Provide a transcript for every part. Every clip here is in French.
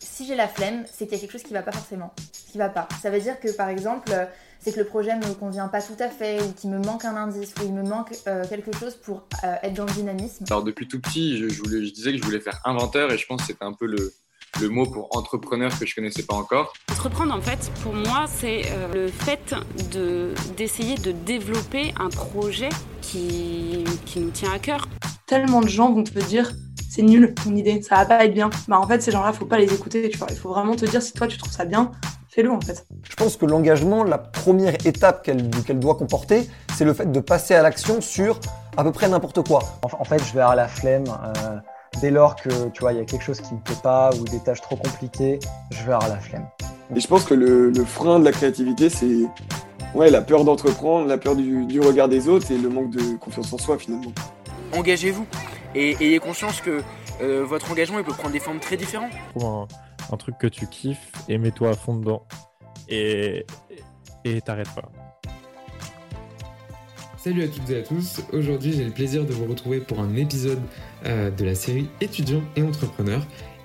Si j'ai la flemme, c'est qu'il y a quelque chose qui va pas forcément, qui va pas. Ça veut dire que par exemple, euh, c'est que le projet me convient pas tout à fait, ou qu'il me manque un indice, ou il me manque euh, quelque chose pour euh, être dans le dynamisme. Alors depuis tout petit, je, voulais, je disais que je voulais faire inventeur, et je pense que c'était un peu le, le mot pour entrepreneur que je connaissais pas encore. Entreprendre, en fait, pour moi, c'est le fait d'essayer de, développer un projet qui, qui nous tient à cœur. Tellement de gens vont te dire c'est nul ton idée, ça va pas être bien. Bah en fait ces gens-là, faut pas les écouter, tu vois. Il faut vraiment te dire si toi tu trouves ça bien, fais-le en fait. Je pense que l'engagement, la première étape qu'elle doit comporter, c'est le fait de passer à l'action sur à peu près n'importe quoi. En fait, je vais avoir la flemme. Euh, dès lors que tu vois, il y a quelque chose qui me plaît pas ou des tâches trop compliquées, je vais avoir la flemme. Et je pense que le, frein de la créativité, c'est ouais, la peur d'entreprendre, la peur du, du regard des autres et le manque de confiance en soi finalement. Engagez-vous et ayez conscience que euh, votre engagement il peut prendre des formes très différentes. Trouve un, truc que tu kiffes et mets-toi à fond dedans. Et t'arrêtes pas. Salut à toutes et à tous, aujourd'hui j'ai le plaisir de vous retrouver pour un épisode euh, de la série Étudiants et entrepreneurs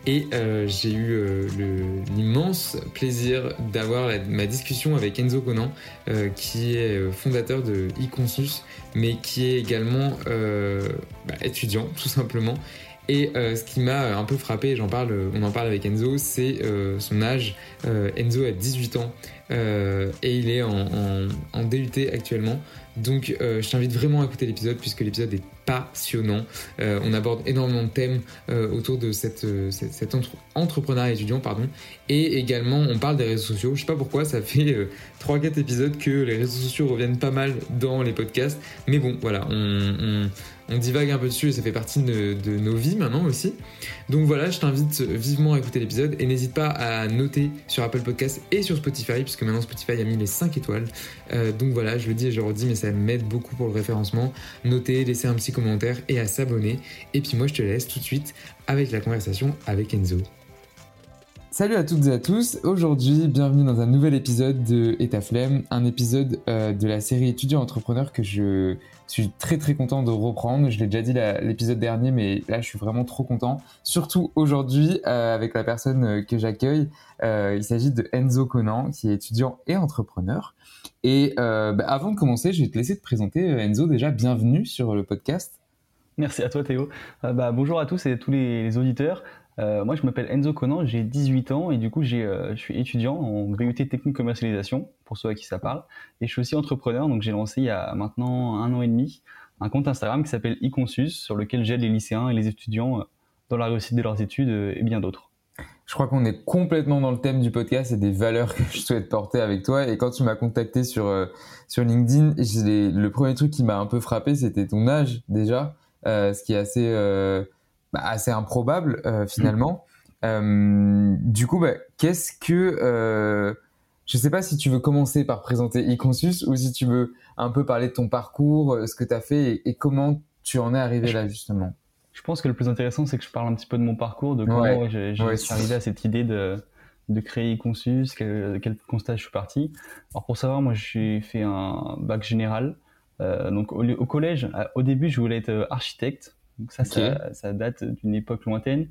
et euh, j'ai eu l'immense plaisir d'avoir ma discussion avec Enzo Conan, qui est fondateur de e-Consus, mais qui est également bah, étudiant tout simplement et euh, ce qui m'a un peu frappé, j'en parle, on en parle avec Enzo, c'est euh, son âge. Euh, Enzo a 18 ans et il est en DUT actuellement. Donc je t'invite vraiment à écouter l'épisode puisque l'épisode est passionnant. Euh, on aborde énormément de thèmes euh, autour de euh, cet entrepreneuriat étudiant, pardon. Et également, on parle des réseaux sociaux. Je sais pas pourquoi, ça fait 3-4 épisodes que les réseaux sociaux reviennent pas mal dans les podcasts. Mais bon, voilà, on, divague un peu dessus et ça fait partie de, nos vies maintenant aussi. Donc voilà, je t'invite vivement à écouter l'épisode et n'hésite pas à noter sur Apple Podcasts et sur Spotify, puisque maintenant Spotify a mis les 5 étoiles. donc voilà, je le dis et je le redis, mais ça m'aide beaucoup pour le référencement. Notez, laissez un petit commentaire et à s'abonner. Et puis moi, je te laisse tout de suite avec la conversation avec Enzo. Salut à toutes et à tous. Aujourd'hui, bienvenue dans un nouvel épisode de Etaflem, un épisode euh, de la série étudiant entrepreneur que je suis très très content de reprendre. Je l'ai déjà dit l'épisode dernier, mais là, je suis vraiment trop content. Surtout aujourd'hui euh, avec la personne euh, que j'accueille. il s'agit de Enzo Conan, qui est étudiant et entrepreneur. Et bah, avant de commencer, je vais te laisser te présenter. Enzo, déjà, bienvenue sur le podcast. Merci à toi Théo. Euh, bah, bonjour à tous et tous les, auditeurs. Euh, moi je m'appelle Enzo Conan, j'ai 18 ans et du coup euh, je suis étudiant en BUT technique commercialisation, pour ceux à qui ça parle. Et je suis aussi entrepreneur, donc j'ai lancé il y a maintenant un an et demi un compte Instagram qui s'appelle eConsus, sur lequel j'aide les lycéens et les étudiants dans la réussite de leurs études et bien d'autres. Je crois qu'on est complètement dans le thème du podcast et des valeurs que je souhaite porter avec toi. Et quand tu m'as contacté sur, sur LinkedIn, le premier truc qui m'a un peu frappé, c'était ton âge déjà. Euh, ce qui est assez, euh, bah, assez improbable euh, finalement. du coup, bah, qu'est-ce que je ne sais pas si tu veux commencer par présenter eConsus ou si tu veux un peu parler de ton parcours, ce que tu as fait et, comment tu en es arrivé là justement. Je pense que le plus intéressant, c'est que je parle un petit peu de mon parcours, de comment j'ai arrivé à cette idée de, de créer eConsus, quel, quel constat je suis parti. Alors pour savoir, moi j'ai fait un bac général. Euh, donc au, collège, au début, je voulais être euh, architecte. Donc ça, ça, date d'une époque lointaine.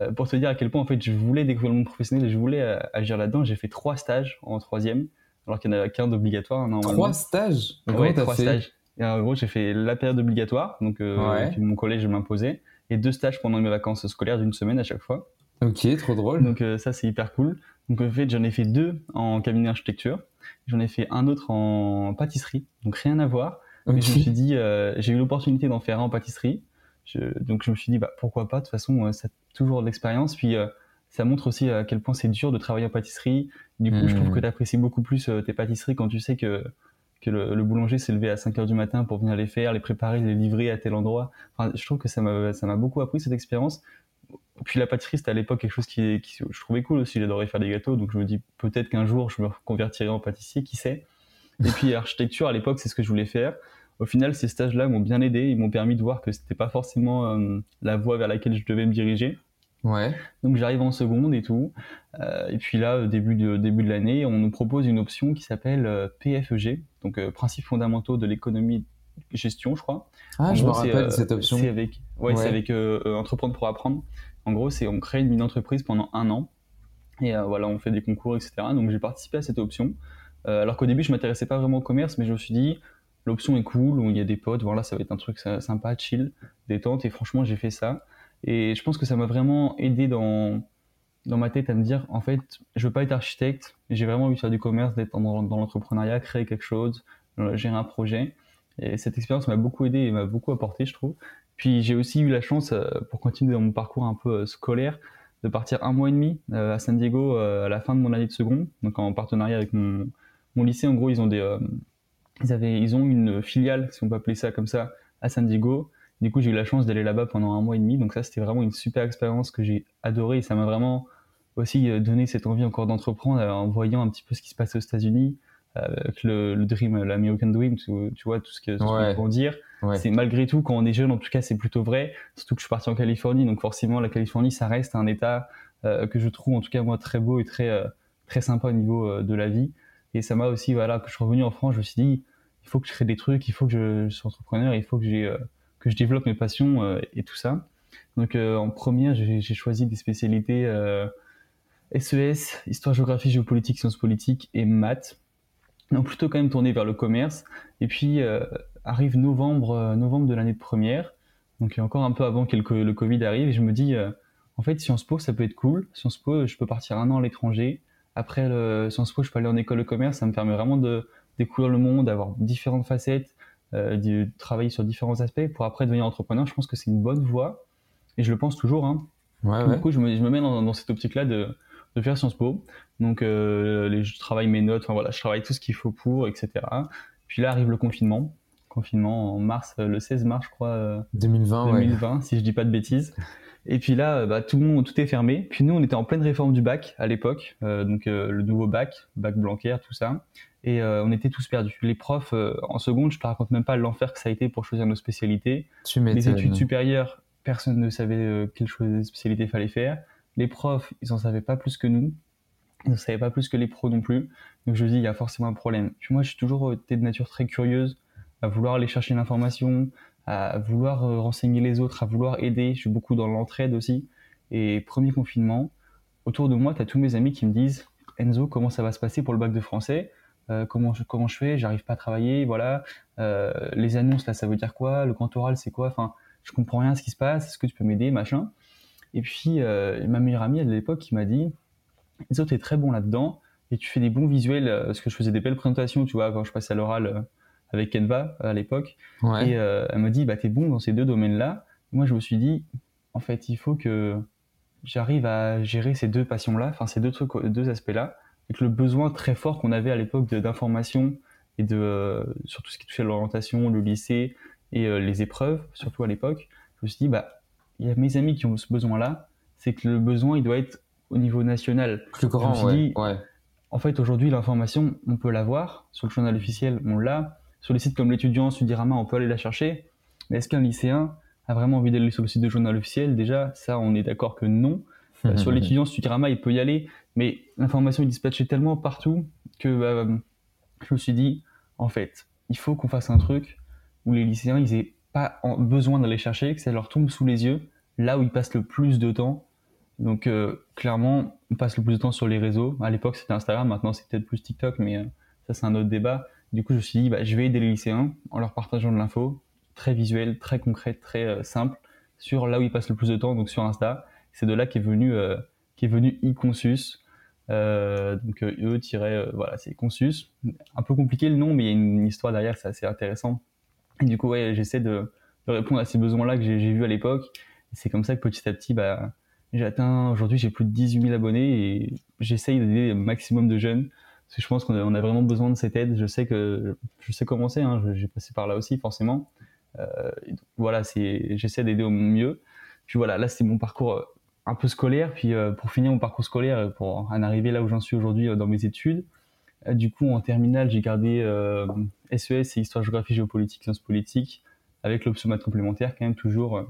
Euh, pour te dire à quel point en fait je voulais découvrir le monde professionnel et je voulais agir là-dedans, j'ai fait trois stages en troisième, alors qu'il n'y en a qu'un d'obligatoire. Trois stages? Oui, trois stages. Et en gros, j'ai fait la période obligatoire, donc mon collège m'imposait, et deux stages pendant mes vacances scolaires d'une semaine à chaque fois. Ok, trop drôle. Donc ça, c'est hyper cool. Donc en fait, j'en ai fait deux en cabinet d'architecture. J'en ai fait un autre en pâtisserie, donc rien à voir. Mais je me suis dit, euh, j'ai eu l'opportunité d'en faire un en pâtisserie. Donc je me suis dit, bah, pourquoi pas, de toute façon, euh, ça a toujours de l'expérience. Puis euh, ça montre aussi à quel point c'est dur de travailler en pâtisserie. Du coup, je trouve hmm. que tu apprécies beaucoup plus tes pâtisseries quand tu sais que, que le, boulanger s'est levé à 5 heures du matin pour venir les faire, les préparer, les livrer à tel endroit. Enfin, je trouve que ça m'a beaucoup appris cette expérience. Puis la pâtisserie, c'était à l'époque quelque chose qui, qui, je trouvais cool aussi. J'adorais faire des gâteaux. Donc je me dis peut-être qu'un jour, je me convertirai en pâtissier, qui sait? Et puis architecture, à l'époque, c'est ce que je voulais faire au final, ces stages-là m'ont bien aidé. Ils m'ont permis de voir que c'était pas forcément euh, la voie vers laquelle je devais me diriger. Ouais. Donc j'arrive en seconde et tout. Euh, et puis là, début de, début de l'année, on nous propose une option qui s'appelle euh, PFEG, donc principes fondamentaux de l'économie gestion, je crois. Ah, je me rappelle cette option. C'est avec, ouais, c'est avec entreprendre pour apprendre. En gros, c'est on crée une entreprise pendant un an Et voilà, on fait des concours, etc. Donc j'ai participé à cette option. alors qu'au début, je m'intéressais pas vraiment au commerce, mais je me suis dit, l'option est cool, où il y a des potes, voilà, ça va être un truc sympa, chill, détente. Et franchement, j'ai fait ça. Et je pense que ça m'a vraiment aidé dans, dans ma tête à me dire, en fait, je veux pas être architecte, j'ai vraiment envie de faire du commerce, d'être dans, dans l'entrepreneuriat, créer quelque chose, gérer un projet. Et cette expérience m'a beaucoup aidé et m'a beaucoup apporté, je trouve. Puis j'ai aussi eu la chance, euh, pour continuer dans mon parcours un peu euh, scolaire, de partir un mois et demi euh, à San Diego à la fin de mon année de seconde, donc en partenariat avec mon, mon lycée. En gros, ils ont des, ils avaient, ils ont une filiale, si on peut appeler ça comme ça, à San Diego. Du coup, j'ai eu la chance d'aller là-bas pendant un mois et demi. Donc ça, c'était vraiment une super expérience que j'ai adorée et ça m'a vraiment aussi donné cette envie encore d'entreprendre en voyant un petit peu ce qui se passe aux États-Unis, avec le, le dream, l'American Dream, tu, vois, tout ce que qu'on peut dire. C'est malgré tout, quand on est jeune, en tout cas, c'est plutôt vrai. Surtout que je suis parti en Californie, donc forcément, la Californie, ça reste un état euh, que je trouve, en tout cas, moi, très beau et très, euh, très sympa au niveau euh, de la vie. Et ça m'a aussi, voilà, que je suis revenu en France, je me suis dit, il faut que je crée des trucs, il faut que je, sois entrepreneur, il faut que que je développe mes passions et tout ça. Donc, en première, j'ai choisi des spécialités SES, e histoire, géographie, géopolitique, sciences politiques et maths donc plutôt quand même tourné vers le commerce. Et puis euh, arrive novembre, euh, novembre de l'année de première, donc encore un peu avant que le, Covid arrive, et je me dis, euh, en fait, Sciences Po, ça peut être cool. Sciences Po, je peux partir un an à l'étranger. Après le Sciences Po, je peux aller en école de commerce. Ça me permet vraiment de découvrir le monde, d'avoir différentes facettes, de travailler sur différents aspects pour après devenir entrepreneur. Je pense que c'est une bonne voie, et je le pense toujours. Hein. Ouais, du coup, je me, je me mets dans, dans cette optique-là de de faire Sciences Po. Donc, euh, les, je travaille mes notes, enfin voilà, je travaille tout ce qu'il faut pour, etc. Puis là arrive le confinement. Confinement en mars, euh, le 16 mars, je crois. 2020, euh, 2020, si je dis pas de bêtises. Et puis là, bah, tout le monde, tout est fermé. Puis nous, on était en pleine réforme du bac à l'époque, donc le nouveau bac, bac Blanquer, tout ça. Et on était tous perdus. Les profs, en seconde, je te raconte même pas l'enfer que ça a été pour choisir nos spécialités. les études supérieures, personne ne savait quelle spécialité fallait faire les profs, ils en savaient pas plus que nous. Ils ne savaient pas plus que les pros non plus. Donc je me dis, il y a forcément un problème. Puis moi, je suis toujours été de nature très curieuse, à vouloir aller chercher l'information, à vouloir euh, renseigner les autres, à vouloir aider. Je suis beaucoup dans l'entraide aussi. Et premier confinement, autour de moi, tu as tous mes amis qui me disent, Enzo, comment ça va se passer pour le bac de français? Euh, comment, je, comment je fais? J'arrive pas à travailler, voilà. Euh, les annonces, là, ça veut dire quoi? Le grand oral, c'est quoi? Enfin, je comprends rien à ce qui se passe. Est-ce que tu peux m'aider, machin et puis, ma meilleure amie à l'époque qui m'a dit Enzo, tu es très bon là-dedans et tu fais des bons visuels. Parce que je faisais des belles présentations, tu vois, quand je passais à l'oral avec Canva à l'époque. Et elle m'a dit bah, Tu es bon dans ces deux domaines-là. Moi, je me suis dit En fait, il faut que j'arrive à gérer ces deux passions-là, enfin, ces deux trucs, deux aspects-là. Que le besoin très fort qu'on avait à l'époque d'information et de, sur tout ce qui touchait à l'orientation, le lycée et les épreuves, surtout à l'époque, je me suis dit, bah, il y a mes amis qui ont ce besoin-là, c'est que le besoin, il doit être au niveau national. Plus grand, je dit, ouais. En fait, aujourd'hui, l'information, on peut l'avoir. Sur le journal officiel, on l'a. Sur les sites comme l'étudiant, Sudirama, on peut aller la chercher. Mais est-ce qu'un lycéen a vraiment envie d'aller sur le site de journal officiel? Déjà, ça, on est d'accord que non. Euh, sur l'étudiant, Sudirama, il peut y aller. Mais l'information est dispatchée tellement partout que bah, je me suis dit, en fait, il faut qu'on fasse un truc où les lycéens, ils aient pas besoin d'aller chercher, que ça leur tombe sous les yeux, là où ils passent le plus de temps. Donc euh, clairement, on passe le plus de temps sur les réseaux. À l'époque, c'était Instagram, maintenant c'est peut-être plus TikTok, mais euh, ça c'est un autre débat. Du coup, je me suis dit, bah, je vais aider les lycéens en leur partageant de l'info, très visuelle, très concrète, très euh, simple, sur là où ils passent le plus de temps, donc sur Insta. C'est de là qu'est venu venu e-consus. donc e voilà, c'est consus. Un peu compliqué le nom, mais il y a une histoire derrière, c'est assez intéressant. Et du coup, ouais, j'essaie de, de, répondre à ces besoins-là que j'ai vus à l'époque. C'est comme ça que petit à petit, bah, j'ai atteint, aujourd'hui, j'ai plus de 18 000 abonnés et j'essaye d'aider un maximum de jeunes. Parce que je pense qu'on a, vraiment besoin de cette aide. Je sais que je sais commencer, hein, j'ai passé par là aussi, forcément. Euh, voilà, c'est, j'essaie d'aider au mieux. Puis voilà, là, c'est mon parcours euh, un peu scolaire. Puis euh, pour finir mon parcours scolaire, pour en arriver là où j'en suis aujourd'hui euh, dans mes études, euh, du coup, en terminale, j'ai gardé SES euh, e et Histoire, Géographie, Géopolitique, Sciences Politiques, avec l'option maths complémentaire, quand même toujours euh,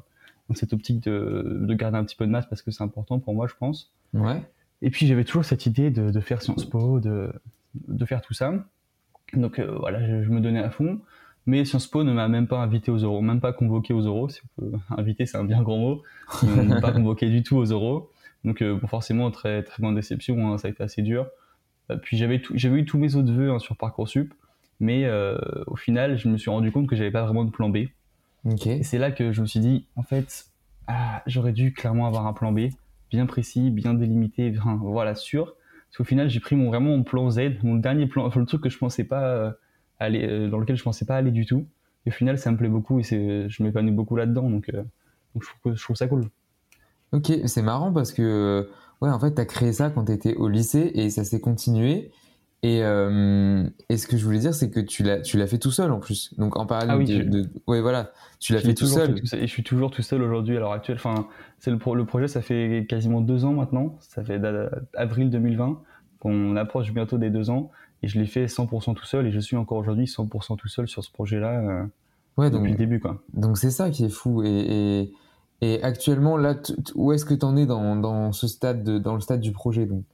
dans cette optique de, de, garder un petit peu de maths parce que c'est important pour moi, je pense. Ouais. Et puis j'avais toujours cette idée de, de, faire Sciences Po, de, de faire tout ça. Donc voilà, je, me donnais à fond. Mais Sciences Po ne m'a même pas invité aux euros, même pas convoqué aux euros. Si on peut inviter, c'est un bien grand mot. ne m'a pas convoqué du tout aux euros. Donc bon, forcément, très, très grande déception, hein, ça a été assez dur. puis j'avais eu tous mes autres vœux hein, sur Parcoursup, mais au final, je me suis rendu compte que j'avais pas vraiment de plan B. Et c'est là que je me suis dit, en fait, ah, j'aurais dû clairement avoir un plan B, bien précis, bien délimité, voilà, sûr. Parce qu'au final, j'ai pris mon, vraiment mon plan Z, mon dernier plan, le truc que je pensais pas euh, aller, euh, dans lequel je pensais pas aller du tout. Et au final, ça me plaît beaucoup et c'est, je m'épanouis beaucoup là-dedans, donc, euh, je, trouve je trouve ça cool. Ok, c'est marrant parce que, ouais, en fait, tu as créé ça quand tu étais au lycée et ça s'est continué. Et, euh, et, ce que je voulais dire, c'est que tu l'as, tu l'as fait tout seul en plus. Donc en parallèle ah oui, de, ouais, voilà, tu l'as fait tout seul. et je suis toujours tout seul aujourd'hui à l'heure actuelle. Enfin, c'est le, le projet, ça fait quasiment deux ans maintenant. Ça fait avril 2020 qu'on approche bientôt des deux ans. Et je l'ai fait 100% tout seul. Et je suis encore aujourd'hui 100% tout seul sur ce projet-là. Euh, ouais, depuis le début, quoi. Donc c'est ça qui est fou. Et, et, et actuellement, là, où est-ce que tu en es dans, dans ce stade, de, dans le stade du projet donc?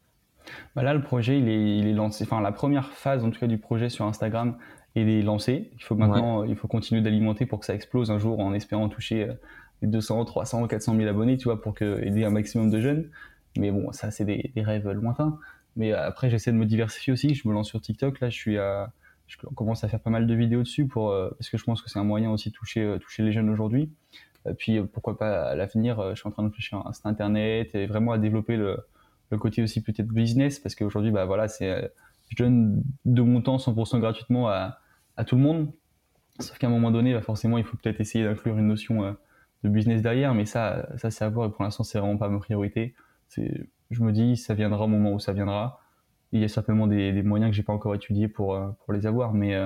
Bah là, le projet, il est, il est lancé. Enfin, la première phase, en tout cas, du projet sur Instagram, il est lancé. Il faut maintenant, il faut continuer d'alimenter pour que ça explose un jour en espérant toucher euh, les 200, 300, 400 000 abonnés, tu vois, pour que, aider un maximum de jeunes. Mais bon, ça, c'est des, rêves lointains. Mais après, j'essaie de me diversifier aussi. Je me lance sur TikTok. Là, je suis à, je commence à faire pas mal de vidéos dessus pour, euh, parce que je pense que c'est un moyen aussi de toucher, euh, toucher les jeunes aujourd'hui. Puis, pourquoi pas à l'avenir, je suis en train de réfléchir à un site internet et vraiment à développer le, le côté aussi peut-être business, parce qu'aujourd'hui, bah voilà, c'est euh, je donne de mon temps 100% gratuitement à, tout le monde. Sauf qu'à un moment donné, bah forcément, il faut peut-être essayer d'inclure une notion euh, de business derrière, mais ça, ça c'est à voir. Et pour l'instant, c'est vraiment pas ma priorité. C'est, je me dis, ça viendra au moment où ça viendra. il y a certainement des, des moyens que j'ai pas encore étudiés pour, euh, pour les avoir, mais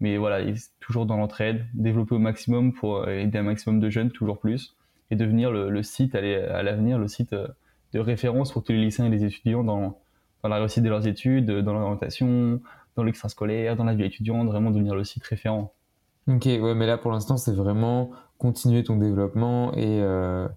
mais voilà, toujours dans l'entraide, développer au maximum pour aider un maximum de jeunes, toujours plus, et devenir le, le site à l'avenir, le site de référence pour tous les lycéens et les étudiants dans, dans la réussite de leurs études, dans l'orientation, dans l'extrascolaire, dans la vie étudiante, vraiment devenir le site référent. Ok, ouais, mais là pour l'instant c'est vraiment continuer ton développement et, euh,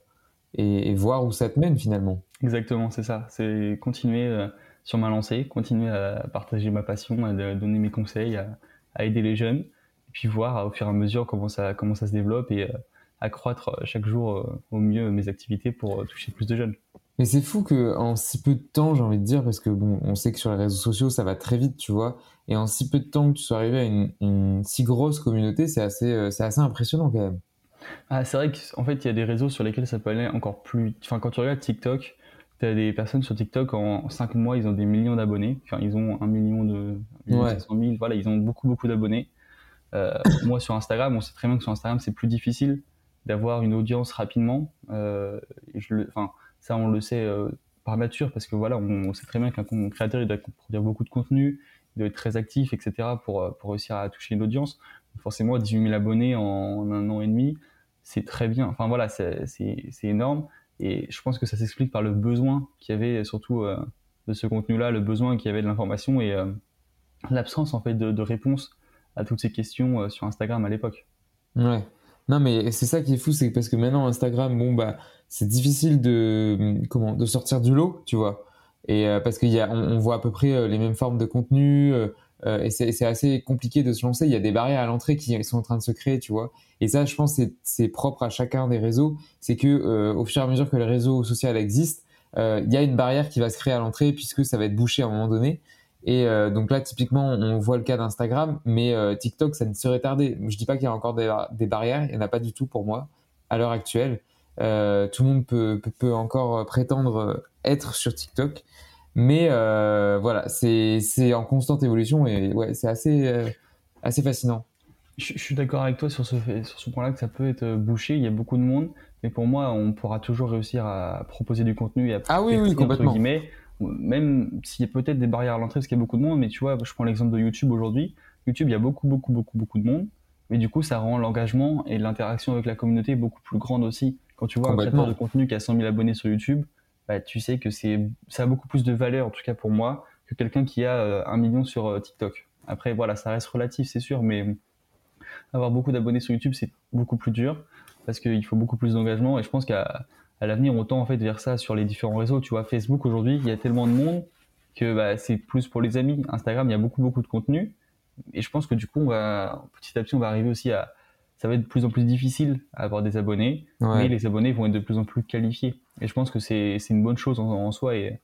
et, voir où ça te mène finalement. Exactement, c'est ça. C'est continuer euh, sur ma lancée, continuer à partager ma passion, à donner mes conseils, à, aider les jeunes, et puis voir au fur et à mesure comment ça, comment ça se développe et euh, accroître chaque jour au mieux mes activités pour toucher plus de jeunes. Mais c'est fou que en si peu de temps, j'ai envie de dire, parce que bon, on sait que sur les réseaux sociaux, ça va très vite, tu vois, et en si peu de temps que tu sois arrivé à une, si grosse communauté, c'est assez, euh, c'est assez impressionnant quand même. Ah, c'est vrai qu'en fait, il y a des réseaux sur lesquels ça peut aller encore plus. Enfin, quand tu regardes TikTok, tu as des personnes sur TikTok en 5 mois, ils ont des millions d'abonnés. Enfin, ils ont un million de. 500 000, voilà, ils ont beaucoup, beaucoup d'abonnés. Euh, moi, sur Instagram, on sait très bien que sur Instagram, c'est plus difficile d'avoir une audience rapidement. Euh, je le, enfin, ça, on le sait euh, par nature parce que voilà, on, sait très bien qu'un créateur il doit produire beaucoup de contenu, il doit être très actif, etc. pour, euh, pour réussir à toucher une audience. Forcément, 18 000 abonnés en, un an et demi, c'est très bien. Enfin voilà, c'est énorme. Et je pense que ça s'explique par le besoin qu'il y avait surtout euh, de ce contenu-là, le besoin qu'il y avait de l'information et l'absence en fait de, de réponse à toutes ces questions sur Instagram à l'époque. Ouais. Non, mais c'est ça qui est fou, c'est parce que maintenant Instagram, bon bah, c'est difficile de comment de sortir du lot, tu vois. Et euh, parce qu'il y a, on, voit à peu près euh, les mêmes formes de contenu, euh, et c'est assez compliqué de se lancer. Il y a des barrières à l'entrée qui sont en train de se créer, tu vois. Et ça, je pense, c'est propre à chacun des réseaux. C'est que au fur et à mesure que le réseau social existe, il y a une barrière qui va se créer à l'entrée puisque ça va être bouché à un moment donné. Et euh, donc là, typiquement, on voit le cas d'Instagram, mais euh, TikTok, ça ne serait tardé. Je dis pas qu'il y a encore des, des barrières, il n'y en a pas du tout pour moi à l'heure actuelle. Euh, tout le monde peut, peut, peut, encore prétendre être sur TikTok, mais voilà, c'est en constante évolution et ouais, c'est assez, assez fascinant. Je, je suis d'accord avec toi sur ce, sur ce point-là que ça peut être bouché, il y a beaucoup de monde, mais pour moi, on pourra toujours réussir à proposer du contenu et à ah oui, oui, complètement. Entre guillemets, même s'il y a peut-être des barrières à l'entrée parce qu'il y a beaucoup de monde, mais tu vois, je prends l'exemple de YouTube aujourd'hui. YouTube, il y a beaucoup, beaucoup, beaucoup, beaucoup de monde, mais du coup, ça rend l'engagement et l'interaction avec la communauté beaucoup plus grande aussi. Quand tu vois un créateur de contenu qui a 100 000 abonnés sur YouTube, bah, tu sais que c'est, ça a beaucoup plus de valeur, en tout cas pour moi, que quelqu'un qui a euh, un million sur euh, TikTok. Après, voilà, ça reste relatif, c'est sûr, mais avoir beaucoup d'abonnés sur YouTube, c'est beaucoup plus dur parce qu'il faut beaucoup plus d'engagement et je pense qu'à à l'avenir, on tend en fait vers ça sur les différents réseaux. Tu vois, Facebook aujourd'hui, il y a tellement de monde que bah, c'est plus pour les amis. Instagram, il y a beaucoup beaucoup de contenu. Et je pense que du coup, on va, petit à petit, on va arriver aussi à ça va être de plus en plus difficile à avoir des abonnés, mais les abonnés vont être de plus en plus qualifiés. Et je pense que c'est une bonne chose en, soi. Et,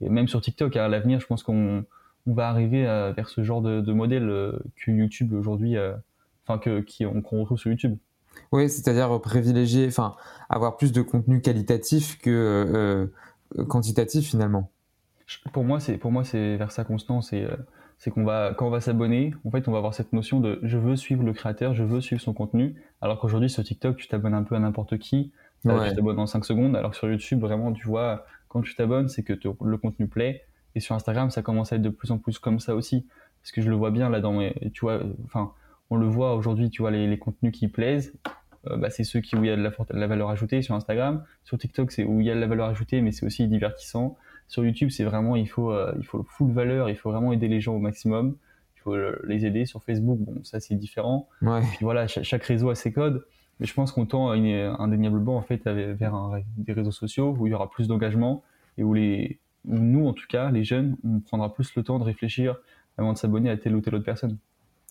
même sur TikTok, à l'avenir, je pense qu'on on va arriver vers ce genre de, modèle que YouTube aujourd'hui, enfin que qu'on retrouve sur YouTube. Oui, c'est-à-dire privilégier, enfin avoir plus de contenu qualitatif que quantitatif finalement. Pour moi, c'est pour moi c'est vers ça constant. C'est c'est qu'on va quand on va s'abonner, en fait, on va avoir cette notion de je veux suivre le créateur, je veux suivre son contenu. Alors qu'aujourd'hui sur TikTok, tu t'abonnes un peu à n'importe qui, euh, tu t'abonnes en 5 secondes. Alors que sur YouTube, vraiment, tu vois, quand tu t'abonnes, c'est que le contenu plaît. Et sur Instagram, ça commence à être de plus en plus comme ça aussi, parce que je le vois bien là dans tu vois, enfin, on le voit aujourd'hui, tu vois, les, contenus qui plaisent, euh, bah, c'est ceux qui où il y a de la, de la, valeur ajoutée sur Instagram. Sur TikTok, c'est où il y a de la valeur ajoutée, mais c'est aussi divertissant. Sur YouTube, c'est vraiment, il faut, euh, il faut le full valeur, il faut vraiment aider les gens au maximum. Il faut les aider. Sur Facebook, bon, ça c'est différent. Ouais. Puis voilà, chaque, réseau a ses codes. Mais je pense qu'on tend indéniablement en fait vers des réseaux sociaux où il y aura plus d'engagement et où les, où nous en tout cas, les jeunes, on prendra plus le temps de réfléchir avant de s'abonner à telle ou telle autre personne.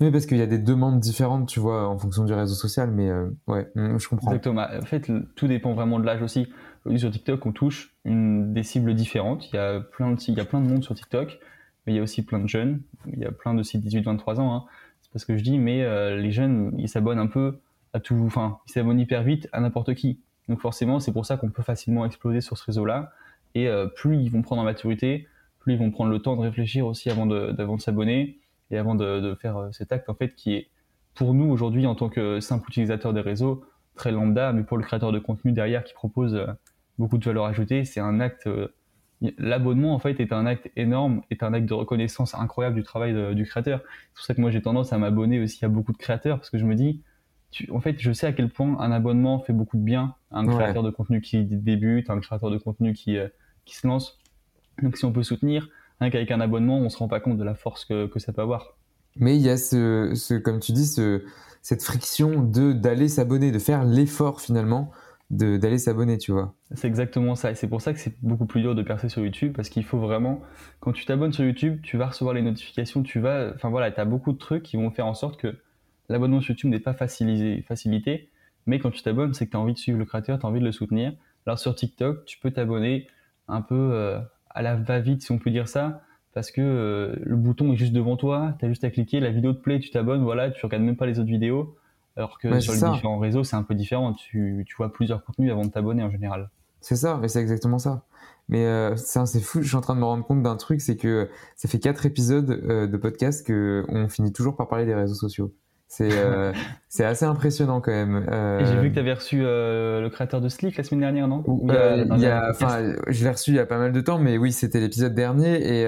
Oui, parce qu'il y a des demandes différentes, tu vois, en fonction du réseau social, mais euh, ouais, mm, je comprends. Exactement. En fait, tout dépend vraiment de l'âge aussi. Sur TikTok, on touche des cibles différentes. Il y, a plein de, il y plein de monde sur TikTok, mais il y a aussi plein de jeunes. Il y a plein de sites 18-23 ans. Hein. C'est pas ce que je dis, mais euh, les jeunes, ils s'abonnent un peu à tout. Enfin, ils s'abonnent hyper vite à n'importe qui. Donc forcément, c'est pour ça qu'on peut facilement exploser sur ce réseau-là. Et euh, plus ils vont prendre en maturité, plus ils vont prendre le temps de réfléchir aussi avant de s'abonner et avant de, faire euh, cet acte en fait qui est pour nous aujourd'hui en tant que simple utilisateur des réseaux très lambda, mais pour le créateur de contenu derrière qui propose euh, beaucoup de valeur ajoutée, c'est un acte. Euh, l'abonnement en fait est un acte énorme, est un acte de reconnaissance incroyable du travail du créateur. C'est pour ça que moi j'ai tendance à m'abonner aussi à beaucoup de créateurs parce que je me dis, en fait, je sais à quel point un abonnement fait beaucoup de bien à un créateur de contenu qui débute, un créateur de contenu qui, qui se lance. Donc si on peut soutenir, qu'avec un abonnement, on se rend pas compte de la force que, ça peut avoir. Mais il y a ce, ce comme tu dis, ce, cette friction de d'aller s'abonner, de faire l'effort finalement d'aller s'abonner, tu vois. C'est exactement ça. Et c'est pour ça que c'est beaucoup plus dur de percer sur YouTube parce qu'il faut vraiment, quand tu t'abonnes sur YouTube, tu vas recevoir les notifications, tu vas, enfin voilà, tu as beaucoup de trucs qui vont faire en sorte que l'abonnement sur YouTube n'est pas facilisé, facilité. Mais quand tu t'abonnes, c'est que tu as envie de suivre le créateur, tu as envie de le soutenir. Alors sur TikTok, tu peux t'abonner un peu euh, à la va-vite, si on peut dire ça, parce que euh, le bouton est juste devant toi, tu as juste à cliquer, la vidéo te plaît, tu t'abonnes, voilà, tu regardes même pas les autres vidéos. Alors que sur les différents réseaux, c'est un peu différent. Tu, tu, vois plusieurs contenus avant de t'abonner en général. C'est ça, mais c'est exactement ça. Mais euh, c'est fou, je suis en train de me rendre compte d'un truc, c'est que ça fait quatre épisodes euh, de podcast qu'on finit toujours par parler des réseaux sociaux. Euh, c'est assez impressionnant quand même. Euh... J'ai vu que tu avais reçu euh, le créateur de Slick la semaine dernière, non euh, il y a, enfin, Je l'ai reçu il y a pas mal de temps, mais oui, c'était l'épisode dernier. Et,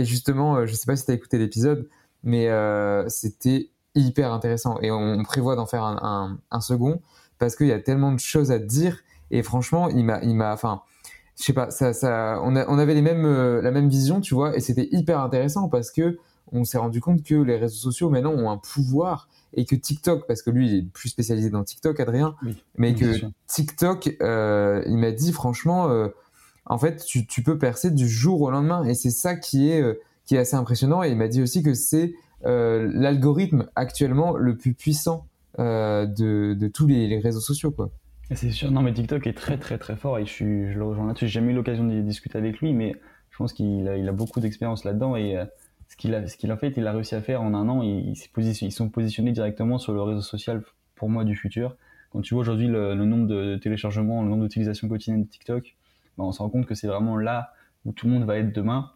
et, justement, je sais pas si tu as écouté l'épisode, mais c'était hyper intéressant. Et on, prévoit d'en faire un, un, un second parce qu'il y a tellement de choses à dire. Et franchement, il m'a, il m'a, enfin, je sais pas, ça, ça, on, a, on avait les mêmes, la même vision, tu vois, et c'était hyper intéressant parce que on s'est rendu compte que les réseaux sociaux maintenant ont un pouvoir et que TikTok, parce que lui il est plus spécialisé dans TikTok, Adrien, mais que TikTok, euh, il m'a dit franchement, euh, en fait, tu, peux percer du jour au lendemain et c'est ça qui est, euh, qui est assez impressionnant. Et il m'a dit aussi que c'est l'algorithme actuellement le plus puissant de, tous les, réseaux sociaux, quoi. C'est sûr, non mais TikTok est très très très fort et je suis, je le rejoins là-dessus. J'ai jamais eu l'occasion de discuter avec lui, mais je pense qu'il a, il a beaucoup d'expérience là-dedans et ce qu'il a, fait, il a réussi à faire en un an. ils, ils sont positionnés directement sur le réseau social, pour moi, du futur. Quand tu vois aujourd'hui le, nombre de téléchargements, le nombre d'utilisations quotidiennes de TikTok, ben, on se rend compte que c'est vraiment là où tout le monde va être demain.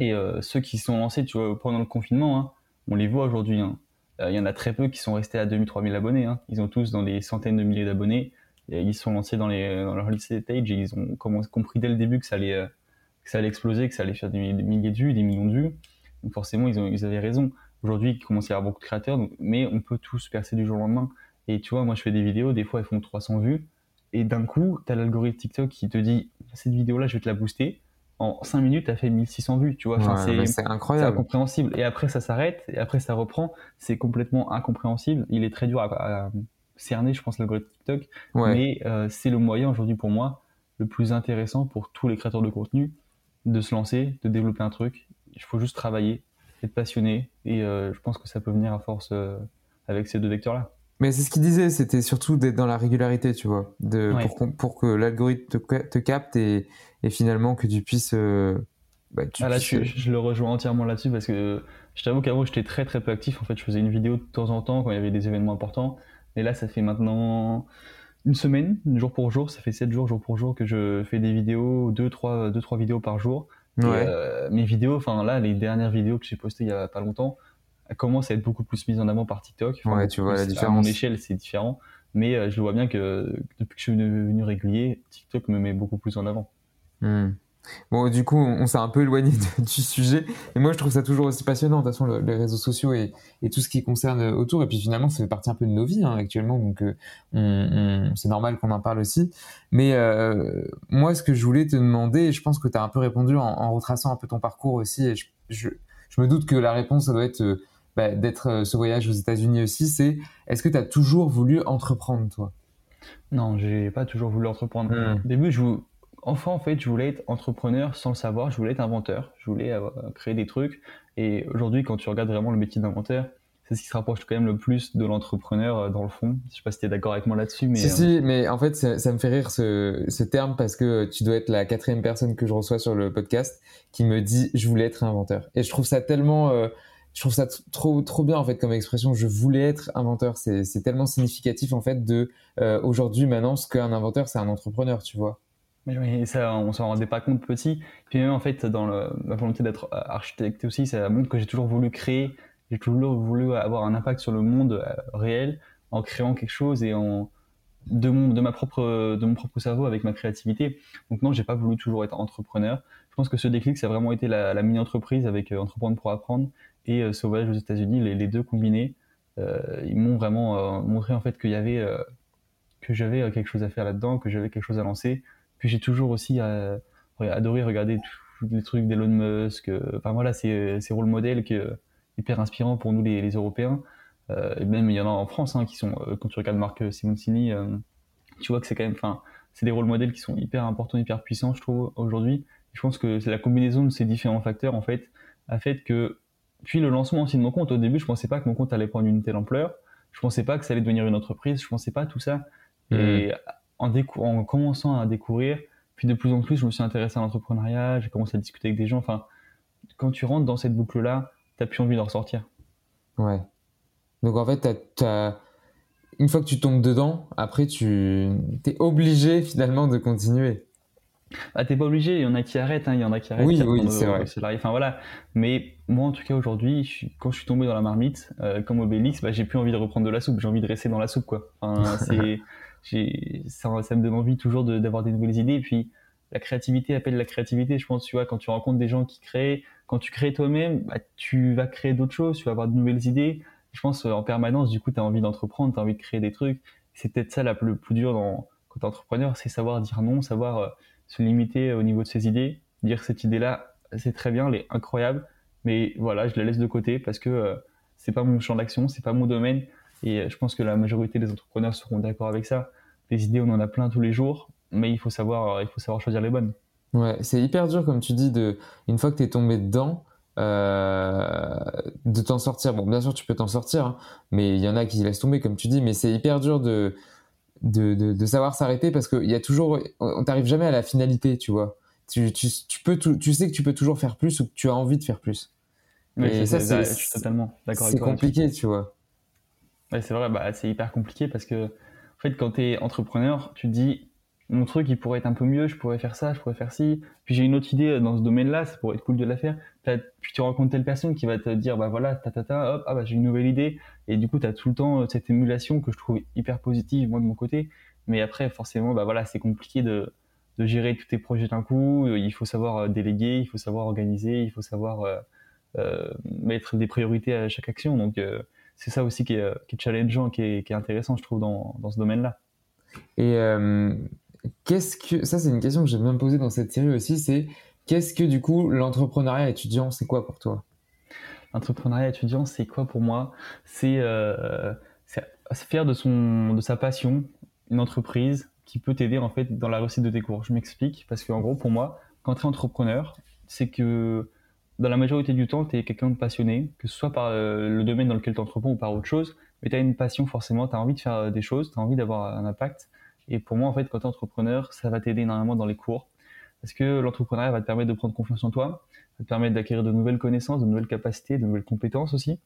Et euh, ceux qui sont lancés, tu vois, pendant le confinement, hein, on les voit aujourd'hui. Hein. Euh, il y en a très peu qui sont restés à 2000-3000 abonnés. Hein. Ils ont tous dans des centaines de milliers d'abonnés. Ils sont lancés dans, les, dans leur lycée stage et ils ont compris dès le début que ça allait, euh, que ça allait exploser, que ça allait faire des, milliers de vues, des millions de vues. Donc forcément, ils, ont, ils avaient raison. Aujourd'hui, il commence à y avoir beaucoup de créateurs, mais on peut tous percer du jour au lendemain. Et tu vois, moi, je fais des vidéos, des fois, elles font 300 vues. Et d'un coup, tu as l'algorithme TikTok qui te dit cette vidéo-là, je vais te la booster. En 5 minutes, tu as fait 1600 vues, tu vois. c'est incroyable. C'est incompréhensible. Et après, ça s'arrête, et après, ça reprend. C'est complètement incompréhensible. Il est très dur à, cerner, je pense, l'algorithme TikTok. Mais euh, c'est le moyen aujourd'hui pour moi le plus intéressant pour tous les créateurs de contenu de se lancer, de développer un truc il faut juste travailler, être passionné, et euh, je pense que ça peut venir à force euh, avec ces deux vecteurs-là. Mais c'est ce qu'il disait, c'était surtout d'être dans la régularité, tu vois, de, Ouais. pour, que l'algorithme te, ca- te capte et, et finalement que tu puisses. euh, bah, tu Ah là, puisses- je, je le rejoins entièrement là-dessus parce que je t'avoue qu'avant j'étais très très peu actif. En fait, je faisais une vidéo de temps en temps quand il y avait des événements importants. Et là, ça fait maintenant une semaine, jour pour jour. Ça fait 7 jours, jour pour jour, que je fais des vidéos, 2 trois, deux, trois vidéos par jour. Et, Ouais. euh, mes vidéos, enfin là, les dernières vidéos que j'ai postées il y a pas longtemps, elles commencent à être beaucoup plus mises en avant par TikTok. Ouais, tu vois la plus- À différence. mon échelle, c'est différent. Mais euh, je vois bien que depuis que je suis devenu régulier, TikTok me met beaucoup plus en avant. Hmm. Bon, du coup, on, on s'est un peu éloigné de- du sujet. Et moi, je trouve ça toujours aussi passionnant, de toute façon, le- les réseaux sociaux et, et tout ce qui concerne autour. Et puis finalement, ça fait partie un peu de nos vies hein, actuellement. Donc, euh, on- on- c'est normal qu'on en parle aussi. Mais euh, moi, ce que je voulais te demander, et je pense que tu as un peu répondu en, en retraçant un peu ton parcours aussi. Et je, je, je me doute que la réponse, ça doit être euh, bah, d'être euh, ce voyage aux États-Unis aussi. C'est est-ce que tu as toujours voulu entreprendre, toi? Non, j'ai pas toujours voulu entreprendre. Hmm. Au début, je enfant, en fait, je voulais être entrepreneur sans le savoir. Je voulais être inventeur. Je voulais avoir- créer des trucs. Et aujourd'hui, quand tu regardes vraiment le métier d'inventeur, c'est ce qui se rapproche quand même le plus de l'entrepreneur euh, dans le fond. Je sais pas si tu es d'accord avec moi là-dessus, mais Si, euh, si, mais en fait, ça, ça me fait rire ce, ce terme parce que tu dois être la quatrième personne que je reçois sur le podcast qui me dit je voulais être inventeur. Et je trouve ça tellement, euh, je trouve ça trop, trop bien en fait comme expression. Je voulais être inventeur. C'est, c'est tellement significatif en fait de euh, aujourd'hui maintenant ce qu'un inventeur c'est un entrepreneur, tu vois. Mais ça, on s'en rendait pas compte petit. Puis même, en fait, dans le- ma volonté d'être euh, architecte aussi, ça montre que j'ai toujours voulu créer, j'ai toujours voulu avoir un impact sur le monde euh, réel en créant quelque chose et en de mon de ma propre de mon propre cerveau avec ma créativité. Donc non, j'ai pas voulu toujours être entrepreneur. Je pense que ce déclic, ça a vraiment été la, la mini entreprise avec euh, entreprendre pour apprendre et euh, voyage aux États-Unis, les, deux combinés, ils m'ont vraiment montré en fait qu'il y avait que j'avais quelque chose à faire là-dedans, que j'avais quelque chose à lancer. Puis j'ai toujours aussi euh, adoré regarder tous les trucs d'Elon Musk. euh, Enfin voilà, ces, ces rôles modèles qui, euh, hyper inspirants pour nous les, les Européens. Euh, et même il y en a en France hein, qui sont, euh, quand tu regardes Marc Simoncini, tu vois que c'est quand même, enfin, c'est des rôles modèles qui sont hyper importants, hyper puissants, je trouve, aujourd'hui. Je pense que c'est la combinaison de ces différents facteurs, en fait, a fait que, puis le lancement aussi de mon compte, au début, je pensais pas que mon compte allait prendre une telle ampleur. Je pensais pas que ça allait devenir une entreprise. Je pensais pas à tout ça. Et en, commençant à découvrir, puis de plus en plus, je me suis intéressé à l'entrepreneuriat, j'ai commencé à discuter avec des gens. Enfin, quand tu rentres dans cette boucle-là, t'as plus envie d'en ressortir. Ouais. Donc en fait, t'as- une fois que tu tombes dedans, après tu es obligé finalement de continuer. Ah, t'es pas obligé, il y en a qui arrêtent, hein, il y en a qui arrêtent. Oui, oui, c'est vrai. Enfin voilà. Mais moi, en tout cas, aujourd'hui, quand je suis tombé dans la marmite, euh, comme Obélix, bah, j'ai plus envie de reprendre de la soupe, j'ai envie de rester dans la soupe, quoi. Enfin, c'est, j'ai, ça, ça me donne envie toujours d'avoir des nouvelles idées. Et puis, la créativité appelle la créativité, je pense, tu vois, quand tu rencontres des gens qui créent, quand tu crées toi-même, bah, tu vas créer d'autres choses, tu vas avoir de nouvelles idées. Je pense, euh, en permanence, du coup, tu as envie d'entreprendre, tu as envie de créer des trucs. C'est peut-être ça la, le plus dur dans, quand tu entrepreneur, c'est savoir dire non, savoir euh, se limiter au niveau de ses idées, dire cette idée-là, c'est très bien, elle est incroyable, mais voilà, je la laisse de côté parce que euh, c'est pas mon champ d'action, c'est pas mon domaine, et euh, je pense que la majorité des entrepreneurs seront d'accord avec ça. Les idées, on en a plein tous les jours, mais il faut savoir, euh, il faut savoir choisir les bonnes. Ouais, c'est hyper dur, comme tu dis, de, une fois que tu es tombé dedans, euh, de t'en sortir. Bon, bien sûr, tu peux t'en sortir, hein, mais il y en a qui laissent tomber, comme tu dis, mais c'est hyper dur de, de, de, de savoir s'arrêter parce qu'il y a toujours, on t'arrive jamais à la finalité, tu vois. Tu, tu, tu, peux tu sais que tu peux toujours faire plus ou que tu as envie de faire plus. Et c'est- ça, c'est- totalement d'accord c'est compliqué, tu vois. Ouais, c'est vrai, bah, c'est hyper compliqué parce que, quand tu es entrepreneur, tu te dis, mon truc, il pourrait être un peu mieux, je pourrais faire ça, je pourrais faire ci. Puis j'ai une autre idée dans ce domaine-là, ça pourrait être cool de la faire. Puis tu rencontres telle personne qui va te dire, bah voilà, ta ta ta, hop, ah bah j'ai une nouvelle idée. Et du coup, tu as tout le temps euh, cette émulation que je trouve hyper positive, moi de mon côté. Mais après, forcément, bah voilà, c'est compliqué de, de gérer tous tes projets d'un coup. Il faut savoir euh, déléguer, il faut savoir organiser, il faut savoir euh, mettre des priorités à chaque action. Donc, c'est ça aussi qui est, qui est challengeant, qui est, qui est intéressant, je trouve, dans, dans ce domaine-là. Et euh, qu'est-ce que ça c'est une question que j'aime bien me poser dans cette série aussi, c'est qu'est-ce que du coup l'entrepreneuriat étudiant c'est quoi pour toi? L'entrepreneuriat étudiant, c'est quoi pour moi? C'est euh, c'est faire de, son, de sa passion une entreprise qui peut t'aider en fait dans la réussite de tes cours. Je m'explique parce qu'en gros, pour moi, quand tu es entrepreneur, c'est que dans la majorité du temps, tu es quelqu'un de passionné, que ce soit par euh, le domaine dans lequel tu entreprends ou par autre chose, mais tu as une passion forcément, tu as envie de faire des choses, tu as envie d'avoir un impact. Et pour moi, en fait, quand tu es entrepreneur, ça va t'aider énormément dans les cours. Parce que l'entrepreneuriat va te permettre de prendre confiance en toi, va te permettre d'acquérir de nouvelles connaissances, de nouvelles capacités, de nouvelles compétences aussi.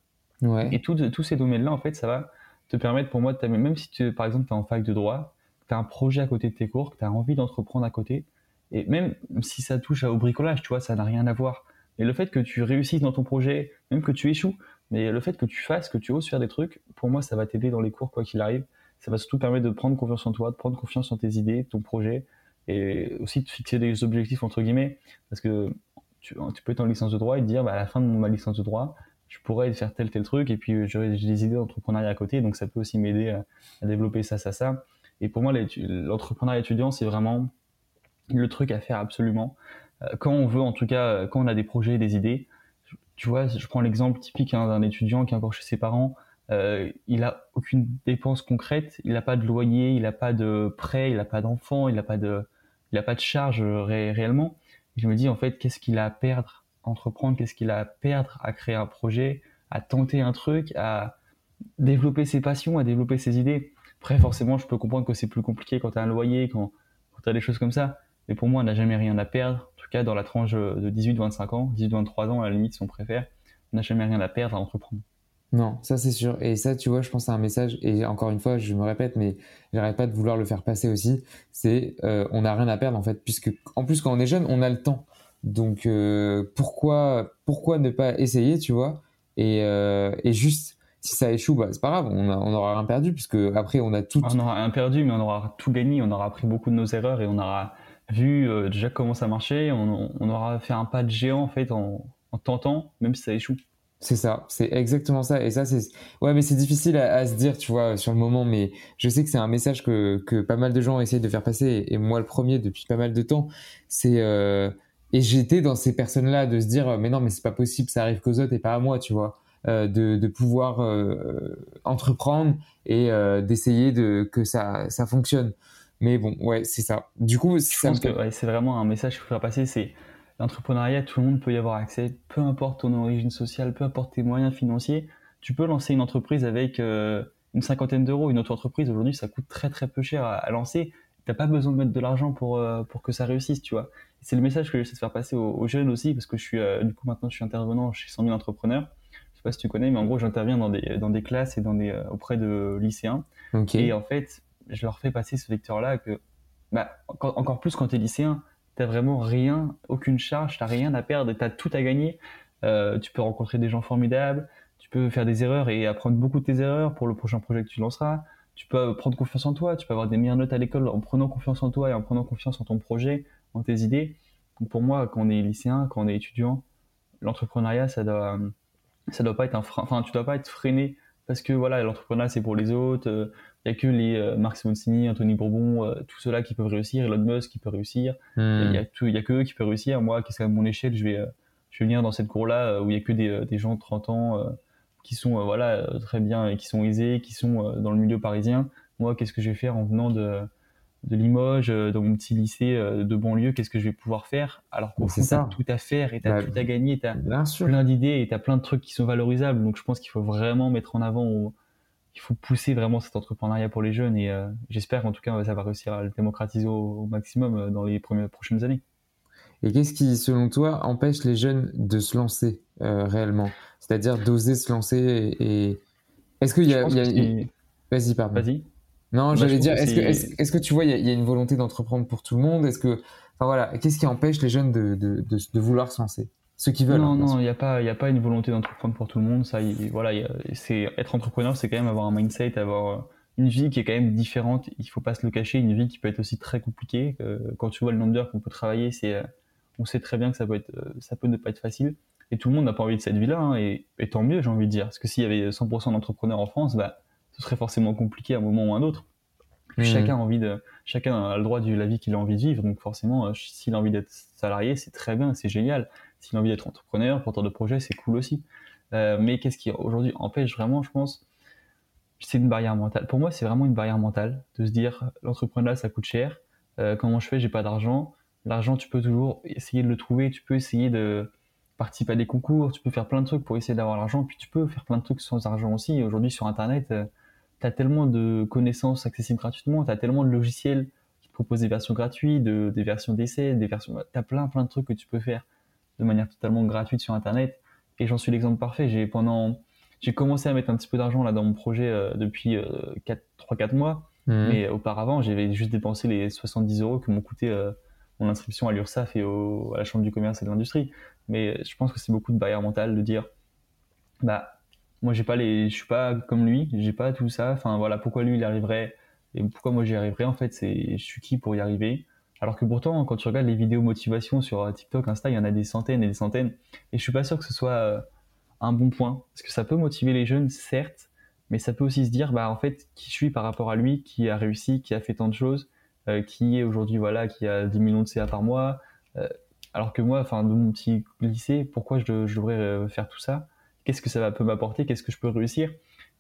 Ouais. Et tous ces domaines-là, en fait, ça va te permettre pour moi de même si tu, par exemple, tu es en fac de droit, tu as un projet à côté de tes cours, que tu as envie d'entreprendre à côté, et même si ça touche au bricolage, tu vois, ça n'a rien à voir. Mais le fait que tu réussisses dans ton projet, même que tu échoues, mais le fait que tu fasses, que tu oses faire des trucs, pour moi, ça va t'aider dans les cours, quoi qu'il arrive. Ça va surtout permettre de prendre confiance en toi, de prendre confiance en tes idées, ton projet, et aussi de fixer des objectifs, entre guillemets, parce que tu, peux être en licence de droit et te dire, bah, à la fin de ma licence de droit, je pourrais faire tel tel truc, et puis j'ai des idées d'entrepreneuriat à côté, donc ça peut aussi m'aider à, développer ça, ça, ça. Et pour moi, l'entrepreneuriat étudiant, c'est vraiment le truc à faire absolument. Euh, quand on veut, en tout cas, euh, quand on a des projets, des idées, tu vois, je prends l'exemple typique hein, d'un étudiant qui est encore chez ses parents, euh, il a aucune dépense concrète, il n'a pas de loyer, il n'a pas de prêt, il n'a pas d'enfant, il n'a pas de, il a pas de charge réellement. je me dis en fait, qu'est-ce qu'il a à perdre à entreprendre, qu'est-ce qu'il a à perdre à créer un projet, à tenter un truc, à développer ses passions, à développer ses idées? Après, forcément, je peux comprendre que c'est plus compliqué quand tu as un loyer, quand, quand tu as des choses comme ça. Mais pour moi, on n'a jamais rien à perdre. Cas, dans la tranche de 18-25 ans, 18-23 ans, à la limite, si on préfère, on n'a jamais rien à perdre à entreprendre. Non, ça c'est sûr. Et ça, tu vois, je pense à un message, et encore une fois, je me répète, mais j'arrête pas de vouloir le faire passer aussi, c'est euh, on n'a rien à perdre en fait, puisque en plus quand on est jeune, on a le temps. Donc euh, pourquoi, pourquoi ne pas essayer, tu vois? Et, euh, et juste, si ça échoue, bah, c'est pas grave, on, on aura rien perdu, puisque après on a tout. On aura rien perdu, mais on aura tout gagné, on aura appris beaucoup de nos erreurs et on aura vu euh, déjà comment ça marchait, on, on, aura fait un pas de géant en fait en, en tentant, même si ça échoue. C'est ça, c'est exactement ça. Et ça, c'est ouais, mais c'est difficile à, se dire, tu vois, sur le moment. Mais je sais que c'est un message que, que pas mal de gens essayent de faire passer, et moi le premier depuis pas mal de temps. C'est euh... et j'étais dans ces personnes-là de se dire, mais non, mais c'est pas possible, ça arrive qu'aux autres et pas à moi, tu vois, euh, de, de pouvoir euh, entreprendre et euh, d'essayer de que ça ça fonctionne. Mais bon, ouais, c'est ça. Du coup, je pense que c'est vraiment un message qu'il faut faire passer. C'est l'entrepreneuriat, tout le monde peut y avoir accès, peu importe ton origine sociale, peu importe tes moyens financiers. Tu peux lancer une entreprise avec euh, une cinquantaine d'euros. Une autre entreprise, aujourd'hui, ça coûte très très peu cher à, lancer. Tu n'as pas besoin de mettre de l'argent pour, euh, pour que ça réussisse, tu vois. C'est le message que j'essaie de faire passer aux, jeunes aussi, parce que je suis, euh, du coup, maintenant, je suis intervenant chez 100 000 entrepreneurs. Je sais pas si tu connais, mais en gros, j'interviens dans des, dans des classes et dans des, auprès de lycéens. Et en fait, je leur fais passer ce vecteur-là que, bah, encore plus quand tu es lycéen, t'as vraiment rien, aucune charge, t'as rien à perdre, t'as tout à gagner. Euh, tu peux rencontrer des gens formidables, tu peux faire des erreurs et apprendre beaucoup de tes erreurs pour le prochain projet que tu lanceras. Tu peux prendre confiance en toi, tu peux avoir des meilleures notes à l'école en prenant confiance en toi et en prenant confiance en ton projet, en tes idées. Donc pour moi, quand on est lycéen, quand on est étudiant, l'entrepreneuriat, ça doit, ça doit pas être un frein. Enfin, tu dois pas être freiné parce que voilà, l'entrepreneuriat c'est pour les autres. Euh, il n'y a que les euh, Marc Simoncini, Anthony Bourbon, euh, tous ceux-là qui peuvent réussir, Elon Musk qui peut réussir. Hmm. Il n'y a, a, que eux qui peuvent réussir. Moi, qu'est-ce qu'à mon échelle, je vais, euh, je vais venir dans cette cour-là où il n'y a que des, des, gens de 30 ans qui sont voilà, très bien et qui sont aisés, qui sont dans le milieu parisien. Moi, qu'est-ce que je vais faire en venant de, de Limoges, dans mon petit lycée de banlieue, qu'est-ce que je vais pouvoir faire? Alors fond, tu as tout à faire et tu as bah, tout à gagner, tu as plein d'idées et tu as plein de trucs qui sont valorisables. Donc je pense qu'il faut vraiment mettre en avant il faut pousser vraiment cet entrepreneuriat pour les jeunes et euh, j'espère qu'en tout cas ça va réussir à le démocratiser au, maximum euh, dans les premières, prochaines années. Et qu'est-ce qui, selon toi, empêche les jeunes de se lancer euh, réellement? C'est-à-dire d'oser se lancer et, est-ce qu'il y a, Vas-y, pardon. Vas-y. Non, j'allais dire, est-ce que, tu vois, il y, a, une volonté d'entreprendre pour tout le monde? Est-ce que, enfin voilà, qu'est-ce qui empêche les jeunes de, de, de vouloir se lancer? Ceux qui veulent. Non, hein, non, il n'y a pas, il a pas une volonté d'entreprendre pour tout le monde. Ça, voilà, c'est être entrepreneur, c'est quand même avoir un mindset, avoir euh, une vie qui est quand même différente. Il faut pas se le cacher, une vie qui peut être aussi très compliquée. Quand tu vois le nombre d'heures qu'on peut travailler, c'est, euh, on sait très bien que ça peut être, euh, ça peut ne pas être facile. Et tout le monde n'a pas envie de cette vie-là, hein, et, tant mieux, j'ai envie de dire. Parce que s'il y avait 100% d'entrepreneurs en France, bah, ce serait forcément compliqué à un moment ou à un autre. Mmh. Chacun a envie de, chacun a le droit de la vie qu'il a envie de vivre. Donc forcément, s'il a envie d'être salarié, c'est très bien, c'est génial. S'il a envie d'être entrepreneur, porteur de projet, c'est cool aussi. Euh, mais qu'est-ce qui aujourd'hui empêche vraiment, je pense, c'est une barrière mentale. Pour moi, c'est vraiment une barrière mentale de se dire l'entrepreneuriat, ça coûte cher. Euh, comment je fais? J'ai pas d'argent. L'argent, tu peux toujours essayer de le trouver. Tu peux essayer de participer à des concours, tu peux faire plein de trucs pour essayer d'avoir l'argent, puis tu peux faire plein de trucs sans argent aussi. Aujourd'hui, sur Internet, euh, tu as tellement de connaissances accessibles gratuitement, tu as tellement de logiciels qui te proposent des versions gratuites, de, des versions d'essai, des versions. Tu as plein, plein de trucs que tu peux faire de manière totalement gratuite sur Internet. Et j'en suis l'exemple parfait. J'ai pendant, j'ai commencé à mettre un petit peu d'argent là dans mon projet euh, depuis 3-4 mois. Mhm. Mais auparavant, j'avais juste dépensé les 70 euros que m'ont coûté euh, mon inscription à l'URSSAF et à la Chambre du commerce et de l'industrie. Mais je pense que c'est beaucoup de barrière mentale de dire, bah, moi j'ai pas les, je suis pas comme lui, j'ai pas tout ça. Enfin voilà, pourquoi lui il arriverait et pourquoi moi j'y arriverais en fait, c'est je suis qui pour y arriver? Alors que pourtant, quand tu regardes les vidéos motivation sur euh, TikTok, Insta, il y en a des centaines et des centaines. Et je suis pas sûr que ce soit euh, un bon point. Parce que ça peut motiver les jeunes, certes, mais ça peut aussi se dire, bah, en fait, qui je suis par rapport à lui, qui a réussi, qui a fait tant de choses, euh, qui est aujourd'hui, voilà, qui a 10 millions de CA par mois. Euh, alors que moi, enfin, de mon petit lycée, pourquoi je, je devrais euh, faire tout ça? Qu'est-ce que ça peut m'apporter? Qu'est-ce que je peux réussir?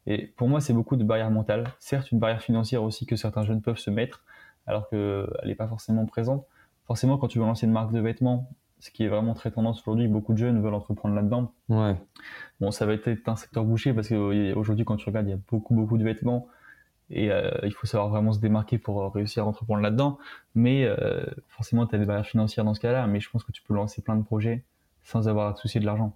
Et pour moi, c'est beaucoup de barrières mentales. Certes, une barrière financière aussi que certains jeunes peuvent se mettre, alors qu'elle n'est pas forcément présente. Forcément, quand tu veux lancer une marque de vêtements, ce qui est vraiment très tendance aujourd'hui. Beaucoup de jeunes veulent entreprendre là-dedans. Ouais. Bon, ça va être un secteur bouché parce qu'aujourd'hui, quand tu regardes, il y a beaucoup, beaucoup de vêtements et euh, il faut savoir vraiment se démarquer pour réussir à entreprendre là-dedans. Mais euh, forcément, tu as des barrières financières dans ce cas-là, mais je pense que tu peux lancer plein de projets sans avoir à te soucier de l'argent.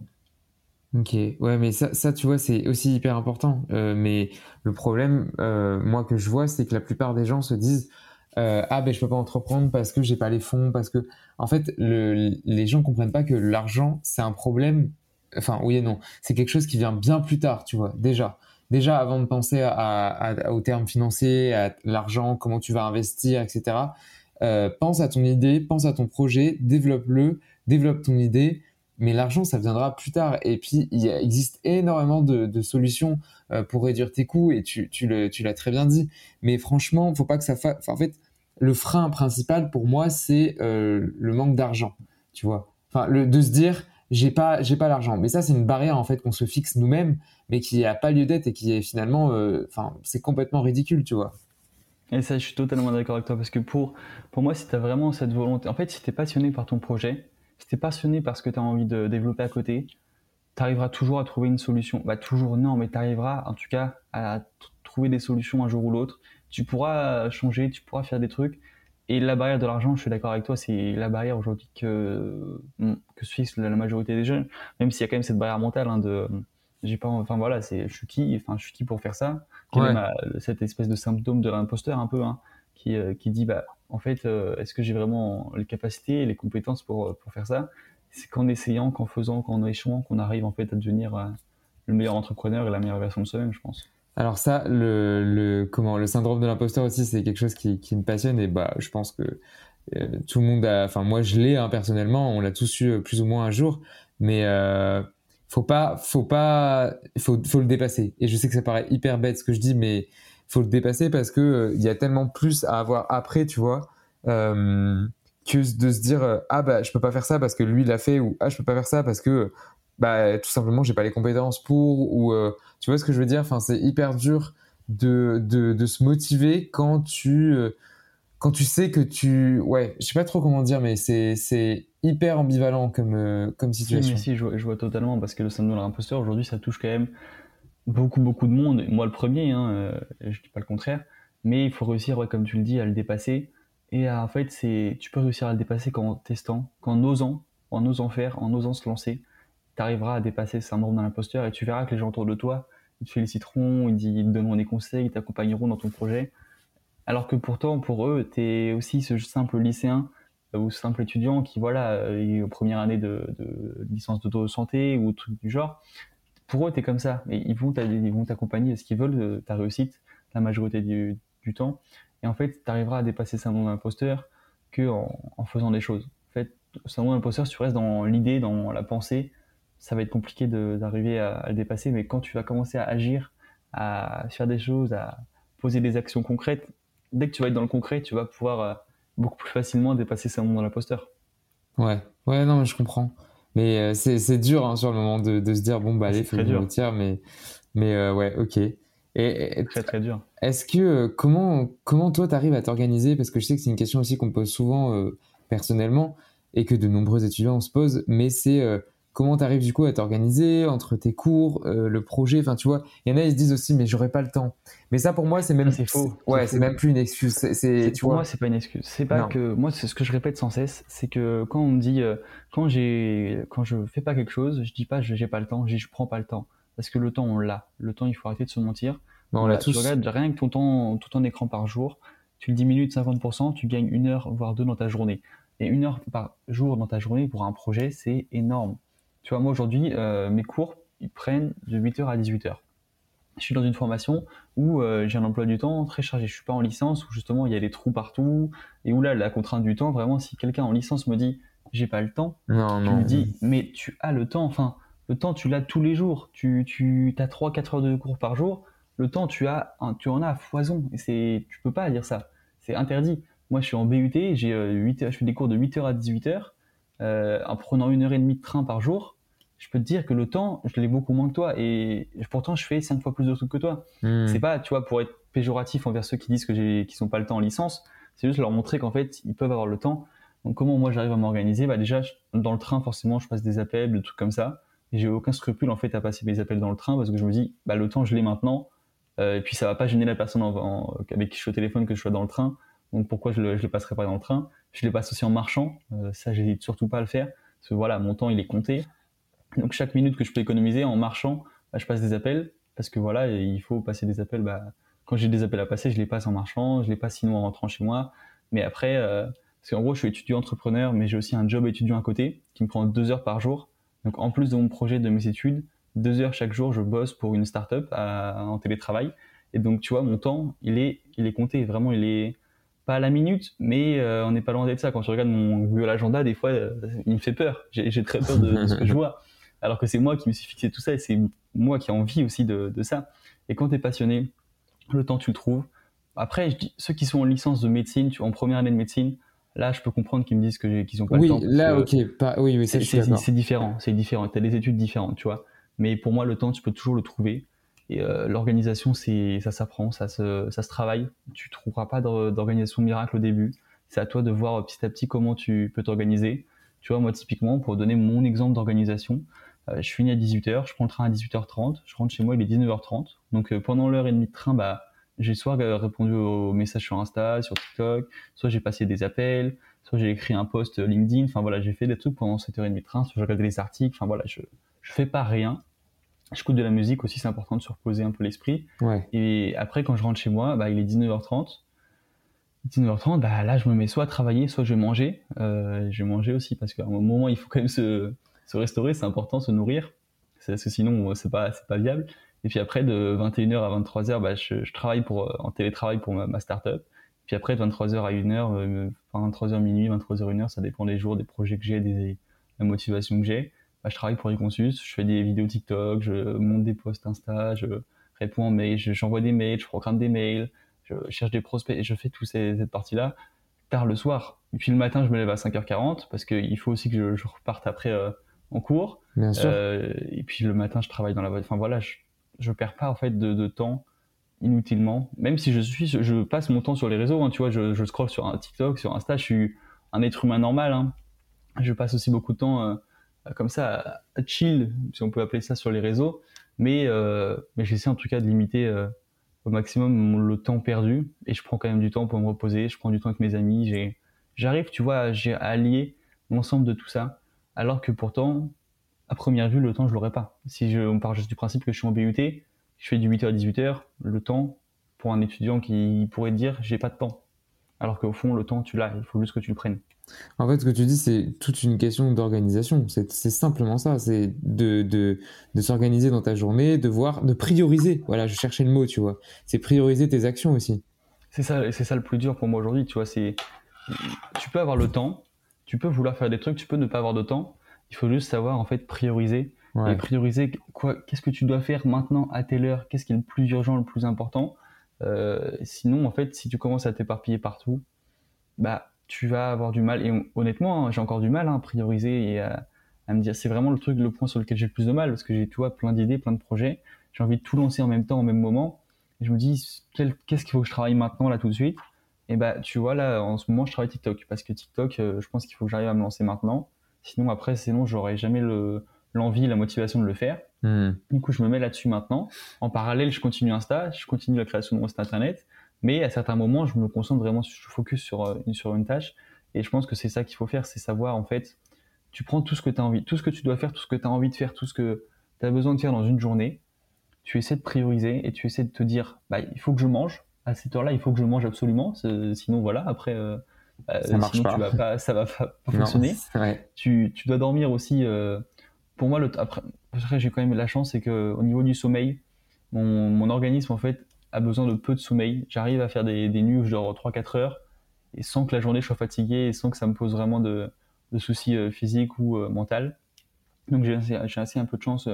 Ok, ouais, mais ça, ça tu vois, c'est aussi hyper important. Euh, mais le problème, moi, que je vois, c'est que la plupart des gens se disent Ah, ben, je peux pas entreprendre parce que j'ai pas les fonds, parce que en fait, les gens comprennent pas que l'argent, c'est un problème. Enfin, oui et non. C'est quelque chose qui vient bien plus tard, tu vois, déjà. Déjà, avant de penser à, aux termes financiers, à l'argent, comment tu vas investir, etc., euh, pense à ton idée, pense à ton projet, développe-le, développe ton idée. Mais l'argent, ça viendra plus tard. Et puis, il existe énormément de, solutions euh, pour réduire tes coûts, et tu, l'as très bien dit. Mais franchement, faut pas que ça fasse. en fait, le frein principal pour moi, c'est euh, le manque d'argent, tu vois. Enfin, de se dire, j'ai pas, j'ai pas l'argent. Mais ça, c'est une barrière en fait qu'on se fixe nous-mêmes, mais qui n'a pas lieu d'être et qui est finalement, euh, c'est complètement ridicule, tu vois. Et ça, je suis totalement d'accord avec toi parce que pour, pour moi, si tu as vraiment cette volonté, en fait, si tu es passionné par ton projet, si tu es passionné par ce que tu as envie de développer à côté, tu arriveras toujours à trouver une solution. Bah, toujours non, mais tu arriveras en tout cas à trouver des solutions un jour ou l'autre tu pourras changer, tu pourras faire des trucs. Et la barrière de l'argent, je suis d'accord avec toi, c'est la barrière aujourd'hui que, que se fixe la majorité des jeunes, même s'il y a quand même cette barrière mentale hein, de j'ai pas enfin voilà c'est je suis qui enfin je suis qui pour faire ça? Cette espèce de symptôme de l'imposteur un peu hein, qui, euh, qui dit bah en fait euh, est-ce que j'ai vraiment les capacités et les compétences pour pour faire ça? C'est qu'en essayant qu'en faisant qu'en échouant qu'on arrive en fait à devenir euh, le meilleur entrepreneur et la meilleure version de soi-même je pense alors ça, le, comment, le syndrome de l'imposteur aussi, c'est quelque chose qui, qui, me passionne et bah, je pense que euh, tout le monde a, enfin moi je l'ai hein, personnellement, on l'a tous eu euh, plus ou moins un jour, mais euh, faut pas, faut pas, faut, faut le dépasser. Et je sais que ça paraît hyper bête ce que je dis, mais faut le dépasser parce que euh, il y a tellement plus à avoir après, tu vois, que de se dire ah bah je peux pas faire ça parce que lui l'a fait ou ah je peux pas faire ça parce que bah tout simplement j'ai pas les compétences pour ou euh, tu vois ce que je veux dire? Enfin c'est hyper dur de, de, de, se motiver quand tu euh, quand tu sais que tu ouais je sais pas trop comment dire mais c'est c'est hyper ambivalent comme euh, comme situation. si, je, je, vois totalement parce que le syndrome de l'imposteur aujourd'hui ça touche quand même beaucoup beaucoup de monde moi le premier hein, je dis pas le contraire mais il faut réussir ouais, comme tu le dis à le dépasser et en fait c'est tu peux réussir à le dépasser qu'en testant qu'en osant en osant faire en osant se lancer tu arriveras à dépasser ce syndrome de l'imposteur et tu verras que les gens autour de toi, ils te féliciteront, ils, te donneront des conseils, ils t'accompagneront dans ton projet. Alors que pourtant, pour eux, tu es aussi ce simple lycéen euh, ou simple étudiant qui, voilà, euh, est aux premières années de, de licence d'auto-santé ou truc du genre. Pour eux, tu es comme ça. Et ils vont t'accompagner ce qu'ils veulent, euh, ta réussite, la majorité du, temps. Et en fait, tu arriveras à dépasser ce syndrome d'imposteur que en, faisant des choses. En fait, le syndrome d'imposteur, tu restes dans l'idée, dans la pensée, ça va être compliqué d'arriver à, le dépasser. Mais quand tu vas commencer à agir, à faire des choses, à poser des actions concrètes, dès que tu vas être dans le concret, tu vas pouvoir euh, beaucoup plus facilement dépasser ce moment dans l'imposteur. Ouais, ouais, non, mais je comprends. Mais euh, c'est dur hein, sur le moment de, de, se dire bon bah allez, faut que je retire, mais mais euh, ouais, ok. Et, très très dur. Est-ce que comment comment toi t'arrives à t'organiser? Parce que je sais que c'est une question aussi qu'on me pose souvent personnellement et que de nombreux étudiants se posent, mais c'est comment tu arrives du coup à t'organiser entre tes cours, euh, le projet. Enfin, tu vois, il y en a, ils se disent aussi, mais j'aurais pas le temps. Mais ça, pour moi, c'est même. C'est faux. Ouais, c'est même plus une excuse. C'est, tu pour vois. moi, c'est pas une excuse. C'est pas Non. que moi, c'est ce que je répète sans cesse, c'est que quand on me dit, euh, quand j'ai, quand je fais pas quelque chose, je dis pas je- j'ai pas le temps, je dis je prends pas le temps, parce que le temps on l'a. Le temps, il faut arrêter de se mentir. Bah, on l'a Voilà, Tu tous. regardes rien que ton temps, tout ton écran par jour, tu le diminues de 50%, tu gagnes une heure voire deux dans ta journée. Et une heure par jour dans ta journée pour un projet, c'est énorme. Tu vois, moi aujourd'hui, euh, mes cours, ils prennent de 8h à 18h. Je suis dans une formation où euh, j'ai un emploi du temps très chargé. Je suis pas en licence où justement il y a des trous partout et où là la contrainte du temps, vraiment, si quelqu'un en licence me dit j'ai pas le temps, Non, je non. me dis mais tu as le temps. Enfin, le temps tu l'as tous les jours. Tu, tu as 3-4 heures de cours par jour. Le temps tu as, un- tu en as à foison. Et c'est, tu peux pas dire ça. C'est interdit. Moi je suis en BUT, j'ai euh, 8 heures- je fais des cours de 8h à 18h euh, en prenant une heure et demie de train par jour. Je peux te dire que le temps, je l'ai beaucoup moins que toi et pourtant je fais 5 fois plus de trucs que toi. Hmm. C'est pas, tu vois, pour être péjoratif envers ceux qui disent que j'ai, qui sont pas le temps en licence. C'est juste leur montrer qu'en fait, ils peuvent avoir le temps. Donc, comment moi j'arrive à m'organiser? Bah, déjà, je- dans le train, forcément, je passe des appels, des trucs comme ça. Et j'ai aucun scrupule en fait à passer mes appels dans le train parce que je me dis, bah, le temps, je l'ai maintenant. Euh, et puis, ça va pas gêner la personne en- en- avec qui je suis au téléphone que je sois dans le train. Donc, pourquoi je le, je le passerai pas dans le train? Je les passe aussi en marchant. Euh, ça, j'hésite surtout pas à le faire. Parce que voilà, mon temps, il est compté. Donc, chaque minute que je peux économiser en marchant, bah, je passe des appels. Parce que voilà, il faut passer des appels. Bah, quand j'ai des appels à passer, je les passe en marchant, je les passe sinon en rentrant chez moi. Mais après, euh, parce qu'en gros, je suis étudiant entrepreneur, mais j'ai aussi un job étudiant à côté qui me prend deux heures par jour. Donc en plus de mon projet, de mes études, deux heures chaque jour, je bosse pour une start-up à- en télétravail. Et donc tu vois, mon temps, il est, il est compté. Vraiment, il est pas à la minute, mais euh, on n'est pas loin d'être ça. Quand je regarde mon Google Agenda, des fois, euh, il me fait peur. J'ai j'ai très peur de, de ce que je vois. Alors que c'est moi qui me suis fixé tout ça et c'est moi qui ai envie aussi de, de ça. Et quand tu es passionné, le temps tu le trouves. Après, je dis, ceux qui sont en licence de médecine, tu en première année de médecine, là, je peux comprendre qu'ils me disent qu'ils ont pas Oui, le temps. parce là, ok. Pas... Oui, oui, c'est différent, c'est différent. Tu as des études différentes, tu vois. Mais pour moi, le temps, tu peux toujours le trouver. Et euh, l'organisation, c'est ça s'apprend, ça se, ça se travaille. Tu trouveras pas d'or- d'organisation miracle au début. C'est à toi de voir euh, petit à petit comment tu peux t'organiser. Tu vois, moi, typiquement, pour donner mon exemple d'organisation, je finis à 18h, je prends le train à 18h30, je rentre chez moi, il est 19h30. Donc euh, pendant l'heure et demie de train, bah, j'ai soit euh, répondu aux messages sur Insta, sur TikTok, soit j'ai passé des appels, soit j'ai écrit un post LinkedIn. Enfin voilà, j'ai fait des trucs pendant cette heure et demie de train, soit j'ai regardé les articles. Enfin voilà, je, je fais pas rien. J'écoute de la musique aussi, c'est important de se reposer un peu l'esprit. Ouais. Et après, quand je rentre chez moi, bah, il est 19h30. 19h30, bah, là, je me mets soit à travailler, soit je vais manger. Euh, je vais manger aussi parce qu'à un moment, il faut quand même se, se restaurer, c'est important, se nourrir. Parce que sinon, euh, c'est pas, pas viable. Et puis après, de 21h à 23h, bah, je, travaille pour, euh, en télétravail pour ma, ma startup. Puis après, de 23h à 1h, euh, enfin 23h minuit, 23h 1h, ça dépend des jours, des projets que j'ai, des, la motivation que j'ai. Bah, je travaille pour Econsus, je fais des vidéos TikTok, je monte des posts Insta, je réponds en mail, je- j'envoie des mails, je programme des mails, je cherche des prospects et je fais toute cette partie-là tard le soir. Et puis le matin, je me lève à 5h40 parce qu'il faut aussi que je, reparte après en cours. Bien sûr. Euh, et puis le matin, je travaille dans la voiture. Enfin voilà, je, je perds pas en fait de, de temps inutilement. Même si je suis, je passe mon temps sur les réseaux. hein, tu vois, je, je scrolle sur un TikTok, sur Insta. Je suis un être humain normal. hein. Je passe aussi beaucoup de temps euh, comme ça à, à chill, si on peut appeler ça, sur les réseaux. Mais, euh, mais j'essaie en tout cas de limiter euh, au maximum le temps perdu. Et je prends quand même du temps pour me reposer. Je prends du temps avec mes amis. J'arrive, tu vois, à, j'ai- à allier l'ensemble de tout ça. Alors que pourtant, à première vue, le temps, je l'aurais pas. Si je, on part juste du principe que je suis en BUT, je fais du 8h à 18h, le temps, pour un étudiant qui pourrait dire j'ai pas de temps. Alors qu'au fond, le temps, tu l'as, il faut juste que tu le prennes. En fait, ce que tu dis, c'est toute une question d'organisation. C'est simplement ça. C'est de, de, de s'organiser dans ta journée, de voir, de prioriser. Voilà, je cherchais le mot, tu vois. C'est prioriser tes actions aussi. C'est ça, c'est ça le plus dur pour moi aujourd'hui, tu vois. C'est, tu peux avoir le temps, tu peux vouloir faire des trucs, tu peux ne pas avoir de temps. Il faut juste savoir en fait prioriser Ouais. et prioriser quoi, qu'est-ce que tu dois faire maintenant à telle heure, qu'est-ce qui est le plus urgent, le plus important? Euh, sinon, en fait, si tu commences à t'éparpiller partout, bah, tu vas avoir du mal. Et hon- honnêtement, hein, j'ai encore du mal hein, à prioriser et à, à me dire, c'est vraiment le truc, le point sur lequel j'ai le plus de mal parce que j'ai, tu vois, plein d'idées, plein de projets. J'ai envie de tout lancer en même temps, au même moment. Et je me dis, qu'est-ce qu'il faut que je travaille maintenant, là, tout de suite? Et bah, tu vois, là, en ce moment, je travaille TikTok parce que TikTok, euh, je pense qu'il faut que j'arrive à me lancer maintenant. Sinon, après, sinon, j'aurai jamais le, l'envie, la motivation de le faire. Hmm. Du coup, je me mets là-dessus maintenant. En parallèle, je continue Insta, je continue la création de mon site internet, mais à certains moments, je me concentre vraiment, je focus sur, euh, sur une tâche. Et je pense que c'est ça qu'il faut faire, c'est savoir en fait, tu prends tout ce que tu as envie, tout ce que tu dois faire, tout ce que tu as envie de faire, tout ce que tu as besoin de faire dans une journée, tu essaies de prioriser et tu essaies de te dire, bah, il faut que je mange, à cette heure-là, il faut que je mange absolument, sinon voilà, après, euh, bah, Ça marche sinon pas. tu vas pas, ça va pas, fonctionner. Tu, tu dois dormir aussi. euh, pour moi, le, après, après, j'ai quand même la chance, c'est que au niveau du sommeil, mon, mon organisme en fait a besoin de peu de sommeil. J'arrive à faire des, des nuits où je dors 3-4 heures et sans que la journée soit fatiguée et sans que ça me pose vraiment de, de soucis euh, physiques ou mentaux. Donc j'ai assez, assez un peu de chance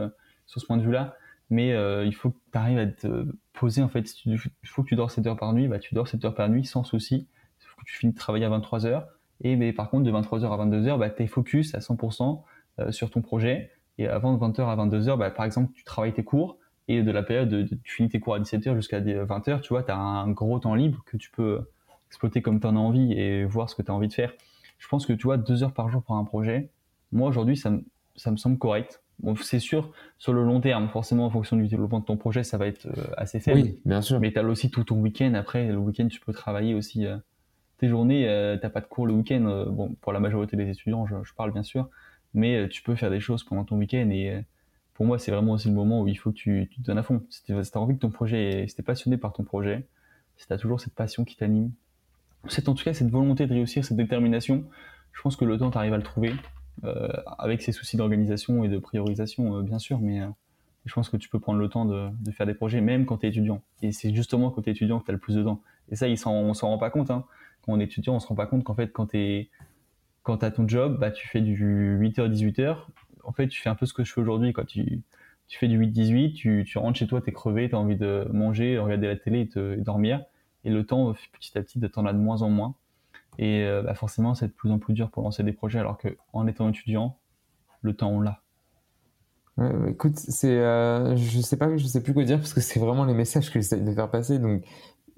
sur ce point de vue-là. Mais euh, il faut que tu arrives à te poser en fait. Il faut que tu dors 7 heures par nuit, bah, tu dors 7 heures par nuit sans souci. Il faut que tu finis de travailler à 23 heures. Et mais par contre, de 23h à 22h, bah, tu es focus à 100% euh, sur ton projet. Et avant de 20h à 22h, bah, par exemple, tu travailles tes cours. Et de la période, de, tu finis tes cours à 17h jusqu'à 20h, tu vois, tu as un gros temps libre que tu peux exploiter comme tu en as envie et voir ce que tu as envie de faire. Je pense que tu vois, deux heures par jour pour un projet, moi aujourd'hui, ça, ça me semble correct. Bon, c'est sûr, sur le long terme, forcément, en fonction du développement de ton projet, ça va être euh, assez faible. Oui, bien sûr. Mais tu as aussi tout ton week-end. Après, le week-end, tu peux travailler aussi euh, tes journées. Euh, t'as pas de cours le week-end. euh, bon, pour la majorité des étudiants, je, je parle bien sûr. Mais tu peux faire des choses pendant ton week-end. Et pour moi, c'est vraiment aussi le moment où il faut que tu, tu te donnes à fond. Si tu as envie que ton projet, si tu es passionné par ton projet, si tu as toujours cette passion qui t'anime, c'est en tout cas cette volonté de réussir, cette détermination, je pense que le temps, tu arrives à le trouver. Euh, avec ses soucis d'organisation et de priorisation, euh, bien sûr. Mais euh, je pense que tu peux prendre le temps de, de faire des projets, même quand tu es étudiant. Et c'est justement quand tu es étudiant que tu as le plus de temps. Et ça, il s'en- on s'en rend pas compte. Hein. Quand on est étudiant, on se rend pas compte qu'en fait, quand tu quand as ton job, bah, tu fais du 8h-18h. En fait, tu fais un peu ce que je fais aujourd'hui. Tu, tu fais du 8-18, tu, tu rentres chez toi, tu es crevé, tu as envie de manger, regarder la télé et, te, et dormir. Et le temps, petit à petit, t'en as de moins en moins. Et euh, bah, forcément, c'est de plus en plus dur pour lancer des projets, alors qu'en étant étudiant, le temps, on l'a. Ouais, bah, écoute, c'est, euh, je sais pas, je sais plus quoi dire parce que c'est vraiment les messages que j'essaie de faire passer. Donc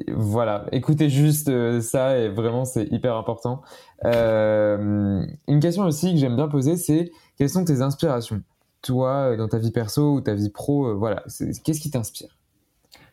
voilà, écoutez juste euh, ça et vraiment c'est hyper important. Une question aussi que j'aime bien poser, c'est quelles sont tes inspirations, toi, dans ta vie perso ou ta vie pro, voilà, qu'est-ce qui t'inspire?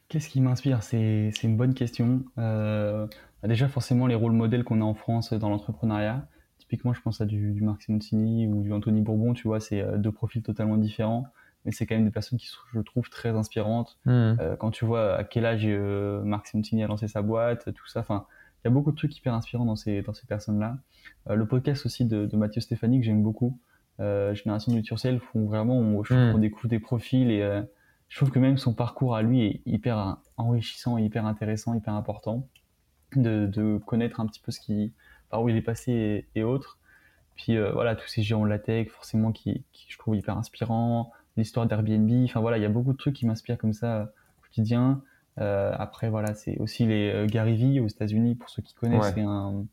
Qu'est-ce qui m'inspire? C'est une bonne question. Euh, déjà, forcément, les rôles modèles qu'on a en France dans l'entrepreneuriat. Typiquement, je pense à du, du Marc Simoncini ou du Anthony Bourbon, tu vois, c'est euh, deux profils totalement différents, mais c'est quand même des personnes qui, sont, je trouve, très inspirantes. Mhm. Euh, quand tu vois à quel âge euh, Marc Simoncini a lancé sa boîte, tout ça, enfin, il y a beaucoup de trucs hyper inspirants dans ces, dans ces personnes-là. Euh, le podcast aussi de, de Mathieu Stéphanie que j'aime beaucoup, euh, Génération de Turcel, font vraiment, on, je trouve Mm. qu'on découvre des profils et euh, je trouve que même son parcours à lui est hyper enrichissant, hyper intéressant, hyper important de, de connaître un petit peu ce qui, par où il est passé et, et autres. Puis euh, voilà, tous ces géants de la tech, forcément, qui, qui je trouve hyper inspirants. L'histoire d'Airbnb, enfin voilà, il y a beaucoup de trucs qui m'inspirent comme ça au quotidien. Euh, après, voilà, c'est aussi les euh, Gary Vee aux États-Unis, pour ceux qui connaissent, Ouais. c'est un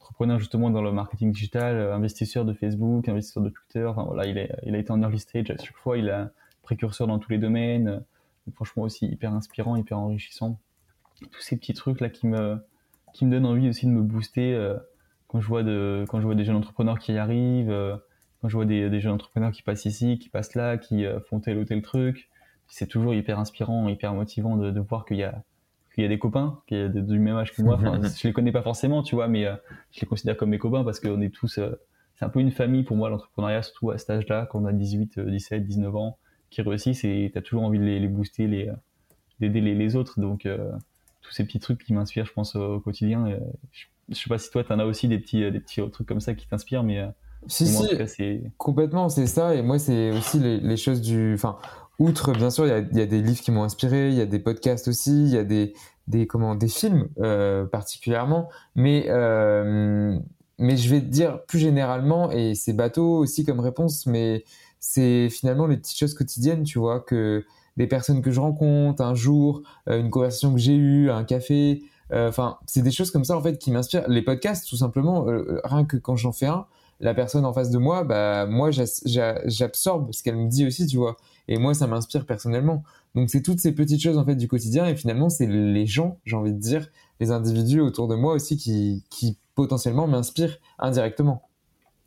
entrepreneur justement dans le marketing digital, investisseur de Facebook, investisseur de Twitter. Enfin voilà, il, est, il a été en early stage à chaque fois, il a précurseur dans tous les domaines. Donc, franchement aussi hyper inspirant, hyper enrichissant. Tous ces petits trucs là qui me, qui me donnent envie aussi de me booster euh, quand je vois de, quand je vois des jeunes entrepreneurs qui y arrivent, euh, quand je vois des, des jeunes entrepreneurs qui passent ici, qui passent là, qui euh, font tel ou tel truc. C'est toujours hyper inspirant, hyper motivant de, de voir qu'il y a qu'il y a des copains qui ont du même âge que moi. Enfin, je les connais pas forcément, tu vois, mais je les considère comme mes copains parce qu'on est tous. c'est un peu une famille pour moi, l'entrepreneuriat, surtout à cet âge-là, quand on a 18, euh, 17, 19 ans, qui réussissent et tu as toujours envie de les, les booster, les, d'aider les, les autres. Donc, euh, tous ces petits trucs qui m'inspirent, je pense, au quotidien. je, je sais pas si toi, tu en as aussi des petits, euh, des petits trucs comme ça qui t'inspirent, mais. euh, Si, moi, si, cas, complètement, c'est ça. Et moi, c'est aussi les, les choses du. Enfin, outre, bien sûr, il y a, il y a des livres qui m'ont inspiré, il y a des podcasts aussi, il y a des, des, comment, des films euh, particulièrement. Mais, euh, mais je vais te dire plus généralement, et c'est bateau aussi comme réponse, mais c'est finalement les petites choses quotidiennes, tu vois, que des personnes que je rencontre un jour, euh, une conversation que j'ai eue, un café. euh, Enfin, c'est des choses comme ça en fait qui m'inspirent. Les podcasts, tout simplement, euh, rien que quand j'en fais un, la personne en face de moi, bah moi j'absorbe ce qu'elle me dit aussi, tu vois. Et moi ça m'inspire personnellement. Donc c'est toutes ces petites choses en fait du quotidien et finalement c'est les gens, j'ai envie de dire, les individus autour de moi aussi qui, qui potentiellement m'inspirent indirectement.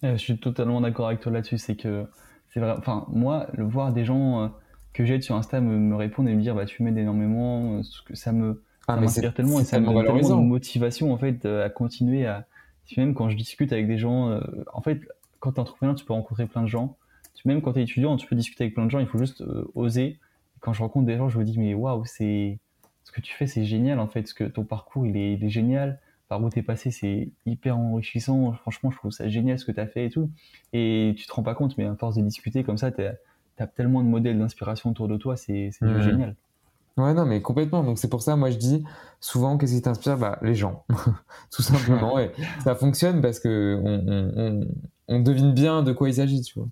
Euh, je suis totalement d'accord avec toi là-dessus. C'est que c'est vrai. Enfin, moi, le voir des gens que j'aide sur Insta me, me répondre et me dire, bah, tu m'aides énormément, ce que ça me, Ah, ça m'inspire tellement et ça me donne tellement de motivation en fait euh, à continuer à. Même quand je discute avec des gens, euh, en fait, quand tu es entrepreneur, tu peux rencontrer plein de gens. Même quand tu es étudiant, tu peux discuter avec plein de gens. Il faut juste euh, oser. Quand je rencontre des gens, je me dis mais waouh, c'est ce que tu fais, c'est génial en fait. Ce que ton parcours, il est, il est génial. Par où t'es passé, c'est hyper enrichissant. Franchement, je trouve ça génial ce que tu as fait et tout. Et tu te rends pas compte, mais à force de discuter comme ça, tu as tellement de modèles d'inspiration autour de toi, c'est génial. Ouais, non, mais complètement. Donc c'est pour ça, moi je dis souvent, qu'est-ce qui t'inspire? Bah, Les gens, tout simplement. et ça fonctionne parce que on, on- on- on devine bien de quoi il s'agit, tu vois.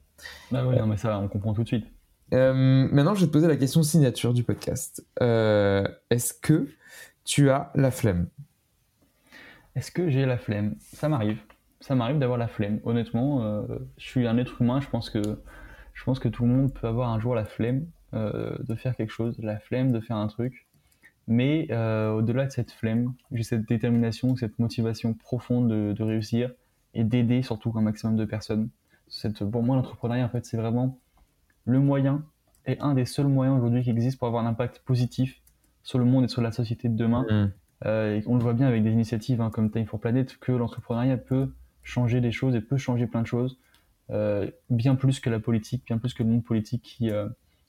Bah ouais, non, mais ça, on comprend tout de suite. Euh, maintenant, je vais te poser la question signature du podcast. Euh, Est-ce que tu as la flemme? Est-ce que j'ai la flemme? Ça m'arrive. Ça m'arrive d'avoir la flemme. Honnêtement, euh, je suis un être humain. Je pense que je pense que tout le monde peut avoir un jour la flemme euh, de faire quelque chose, la flemme de faire un truc. Mais euh, au-delà de cette flemme, j'ai cette détermination, cette motivation profonde de, de réussir et d'aider surtout un maximum de personnes. Cette, pour moi, l'entrepreneuriat, en fait, c'est vraiment le moyen et un des seuls moyens aujourd'hui qui existe pour avoir un impact positif sur le monde et sur la société de demain. Mm. Euh, et on le voit bien avec des initiatives hein, comme Time for Planet que l'entrepreneuriat peut changer des choses et peut changer plein de choses, bien plus que la politique, bien plus que le monde politique qui euh,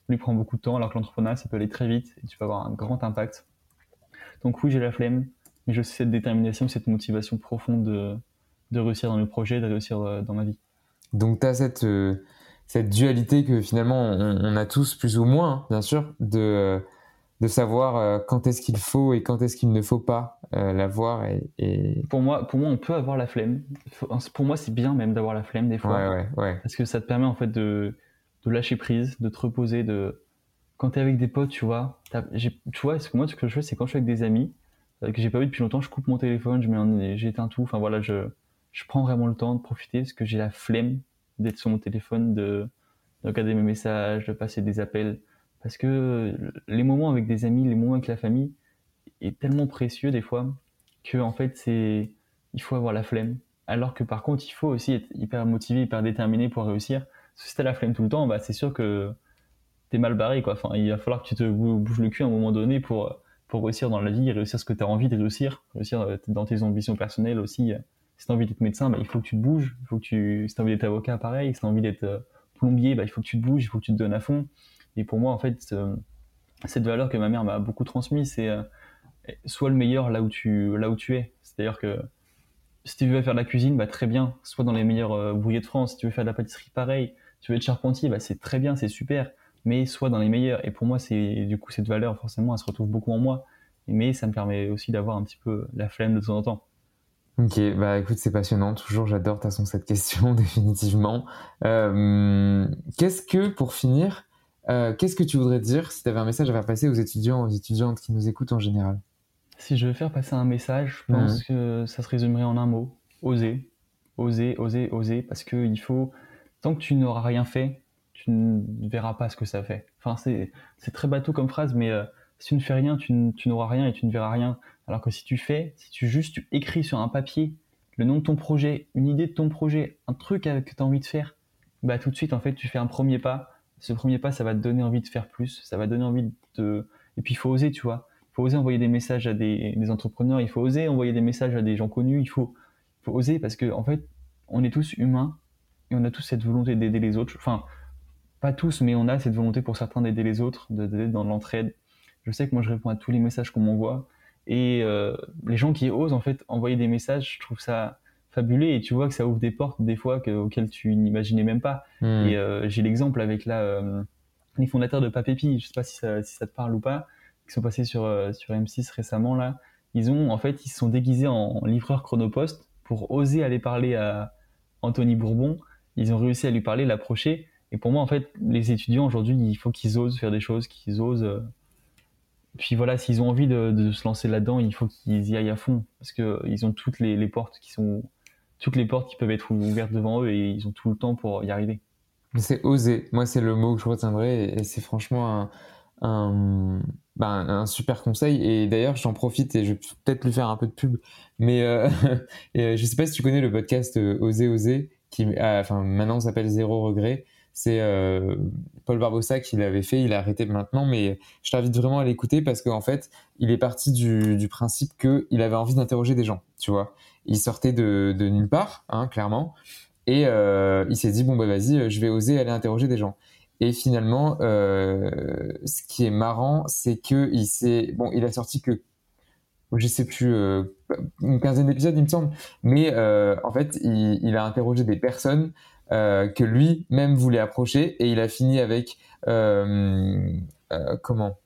lui prend beaucoup de temps, alors que l'entrepreneuriat ça peut aller très vite et tu peux avoir un grand impact. Donc oui, j'ai la flemme, mais je sais cette détermination, cette motivation profonde de, de réussir dans le projet, de réussir euh, dans ma vie. Donc tu as cette, euh, cette dualité que finalement on, on a tous plus ou moins, hein, bien sûr, de, euh, de savoir euh, quand est-ce qu'il faut et quand est-ce qu'il ne faut pas euh, l'avoir. Et, et... Pour moi, pour moi, on peut avoir la flemme. Faut- Pour moi, c'est bien même d'avoir la flemme des fois. Ouais, ouais, ouais. Parce que ça te permet en fait de, de lâcher prise, de te reposer, de quand t'es avec des potes, tu vois, tu vois, ce que moi ce que je fais, c'est quand je suis avec des amis euh, que j'ai pas vu depuis longtemps, je coupe mon téléphone, je mets j'éteins tout, enfin voilà, je, je prends vraiment le temps de profiter parce que j'ai la flemme d'être sur mon téléphone, de, de regarder mes messages, de passer des appels, parce que les moments avec des amis, les moments avec la famille est tellement précieux des fois que en fait c'est il faut avoir la flemme. Alors que par contre, il faut aussi être hyper motivé, hyper déterminé pour réussir. Parce que si t'as la flemme tout le temps, bah, c'est sûr que t'es mal barré. Quoi. Il va falloir que tu te bou- bouges le cul à un moment donné pour, pour réussir dans la vie, réussir ce que tu as envie de réussir, réussir euh, dans tes ambitions personnelles aussi. Si tu as envie d'être médecin, bah, il faut que tu te bouges. Il faut que tu... Si tu as envie d'être avocat, pareil. Si tu as envie d'être euh, plombier, bah, il faut que tu te bouges, il faut que tu te donnes à fond. Et pour moi, en fait, cette valeur que ma mère m'a beaucoup transmise, c'est euh, sois le meilleur là où tu, là où tu es. C'est-à-dire que si tu veux faire de la cuisine, bah, très bien, sois dans les meilleurs euh, bouillers de France. Si tu veux faire de la pâtisserie, pareil. Si tu veux être charpentier, bah, c'est très bien, c'est super, mais sois dans les meilleurs. Et pour moi, c'est du coup cette valeur, forcément, elle se retrouve beaucoup en moi. Mais ça me permet aussi d'avoir un petit peu la flemme de temps en temps. Ok, bah écoute, c'est passionnant. Toujours, j'adore de toute façon cette question, définitivement. Euh, qu'est-ce que, pour finir, euh, qu'est-ce que tu voudrais dire si tu avais un message à faire passer aux étudiants, aux étudiantes qui nous écoutent en général? Si je veux faire passer un message, je pense que ça se résumerait en un mot oser. Oser, oser, oser. Parce que il faut. Tant que tu n'auras rien fait, tu ne verras pas ce que ça fait. Enfin, c'est très bateau comme phrase, mais euh, si tu ne fais rien, tu, n'auras rien et tu ne verras rien. Alors que si tu fais, si tu juste tu écris sur un papier le nom de ton projet, une idée de ton projet, un truc que tu as envie de faire, bah tout de suite, en fait, tu fais un premier pas. Ce premier pas, ça va te donner envie de faire plus, ça va donner envie de. Et puis, il faut oser, tu vois. Il faut oser envoyer des messages à des, entrepreneurs, il faut oser envoyer des messages à des gens connus, il faut, oser parce que, en fait, on est tous humains et on a tous cette volonté d'aider les autres. Enfin, pas tous, mais on a cette volonté pour certains d'aider les autres, d'être dans l'entraide. Je sais que moi, je réponds à tous les messages qu'on m'envoie. Et euh, les gens qui osent, en fait, envoyer des messages, je trouve ça fabuleux. Et tu vois que ça ouvre des portes, des fois, que- auxquelles tu n'imaginais même pas. Hmm. Et euh, j'ai l'exemple avec là, euh, les fondateurs de Papépi, je sais pas si ça, si ça te parle ou pas, qui sont passés sur, euh, sur M6 récemment là. Ils ont, en fait, ils se sont déguisés en livreurs chronopost pour oser aller parler à Anthony Bourbon. Ils ont réussi à lui parler, l'approcher. Et pour moi, en fait, les étudiants aujourd'hui, il faut qu'ils osent faire des choses, qu'ils osent. euh, Puis voilà, s'ils ont envie de, de se lancer là-dedans, il faut qu'ils y aillent à fond. Parce qu'ils ont toutes les, les portes qui sont. Toutes les portes qui peuvent être ouvertes devant eux et ils ont tout le temps pour y arriver. C'est oser. Moi, c'est le mot que je retiendrai et, c'est franchement un, bah, un- super conseil. Et d'ailleurs, j'en profite et je vais peut-être lui faire un peu de pub. Mais euh, euh, je sais pas si tu connais le podcast euh, Oser Oser, qui enfin, maintenant s'appelle Zéro Regret. C'est Paul Barbossa qui l'avait fait, il a arrêté maintenant, mais je t'invite vraiment à l'écouter parce qu'en fait, il est parti du, principe qu'il avait envie d'interroger des gens, tu vois. Il sortait de, nulle part, hein, clairement, et il s'est dit, bon, bah vas-y, je vais oser aller interroger des gens. Et finalement, ce qui est marrant, c'est que il s'est, bon, il a sorti que je sais plus, euh, une quinzaine d'épisodes, il me semble. Mais euh, en fait, il, a interrogé des personnes euh, que lui-même voulait approcher et il a fini avec comment?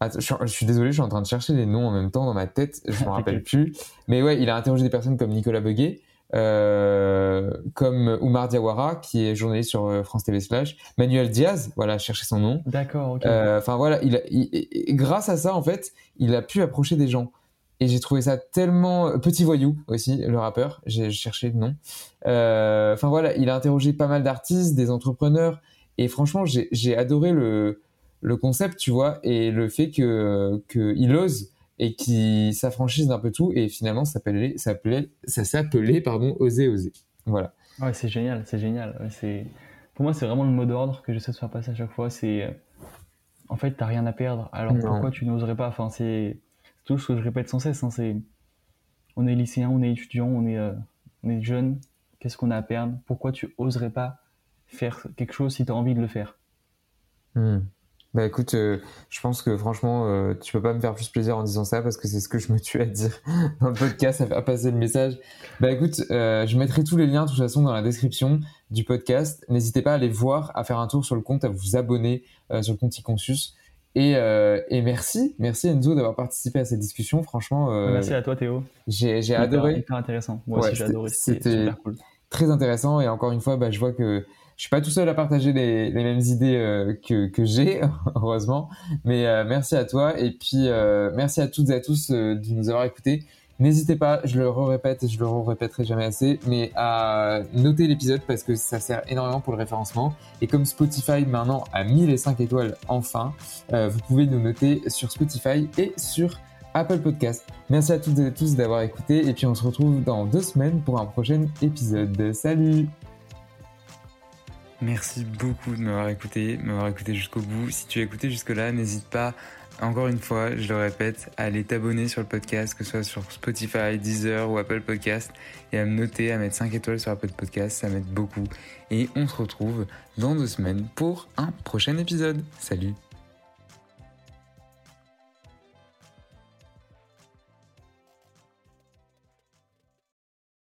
Je, suis désolé, je suis en train de chercher les noms en même temps dans ma tête, je me rappelle plus. Mais ouais, il a interrogé des personnes comme Nicolas Beguet, comme Oumar Diawara, qui est journaliste sur France TV Slash, Manuel Diaz, voilà, chercher son nom. D'accord, ok. Enfin voilà, il, grâce à ça, en fait, il a pu approcher des gens. Et j'ai trouvé ça tellement petit voyou aussi, le rappeur. J'ai cherché le nom. Euh, enfin voilà, il a interrogé pas mal d'artistes, des entrepreneurs, et franchement, j'ai adoré le, le concept, tu vois, et le fait que qu'il ose et qu'il s'affranchisse d'un peu tout, et finalement, ça s'appelait, ça s'appelait, pardon, oser, oser. Voilà. Ouais, c'est génial, c'est génial. C'est pour moi, c'est vraiment le mot d'ordre que j'essaie de faire passer à chaque fois. C'est en fait, t'as rien à perdre. Alors pourquoi tu n'oserais pas? Enfin, c'est tout ce que je répète sans cesse. Hein, c'est on est lycéen, on est étudiant, on est, euh, jeune. Qu'est-ce qu'on a à perdre? Pourquoi tu oserais pas faire quelque chose si tu as envie de le faire? Hmm. Bah écoute, euh, je pense que franchement, euh, tu peux pas me faire plus plaisir en disant ça parce que c'est ce que je me tue à dire dans le podcast, à faire passer le message. Bah écoute, je mettrai tous les liens de toute façon dans la description du podcast. N'hésitez pas à aller voir, à faire un tour sur le compte, à vous abonner sur le compte Iconsus. Et, euh, et, merci, merci Enzo d'avoir participé à cette discussion. Franchement, euh, merci à toi Théo. J'ai adoré. Hyper intéressant. Moi aussi j'ai adoré. C'était cool. Très intéressant et encore une fois, bah, je vois que je suis pas tout seul à partager les, les mêmes idées euh, que, que j'ai, heureusement. Mais merci à toi et puis merci à toutes et à tous de nous avoir écoutés. N'hésitez pas, je le répète et je le répéterai jamais assez, mais à noter l'épisode parce que ça sert énormément pour le référencement. Et comme Spotify maintenant a mis les 5 étoiles enfin, euh, vous pouvez nous noter sur Spotify et sur Apple Podcast. Merci à toutes et à tous d'avoir écouté et puis on se retrouve dans deux semaines pour un prochain épisode. Salut Merci beaucoup de m'avoir écouté, m'avoir écouté jusqu'au bout. Si tu as écouté jusque-là, n'hésite pas encore une fois, je le répète, à aller t'abonner sur le podcast, que ce soit sur Spotify, Deezer ou Apple Podcast, et à me noter, à mettre 5 étoiles sur Apple Podcast, ça m'aide beaucoup. Et on se retrouve dans deux semaines pour un prochain épisode. Salut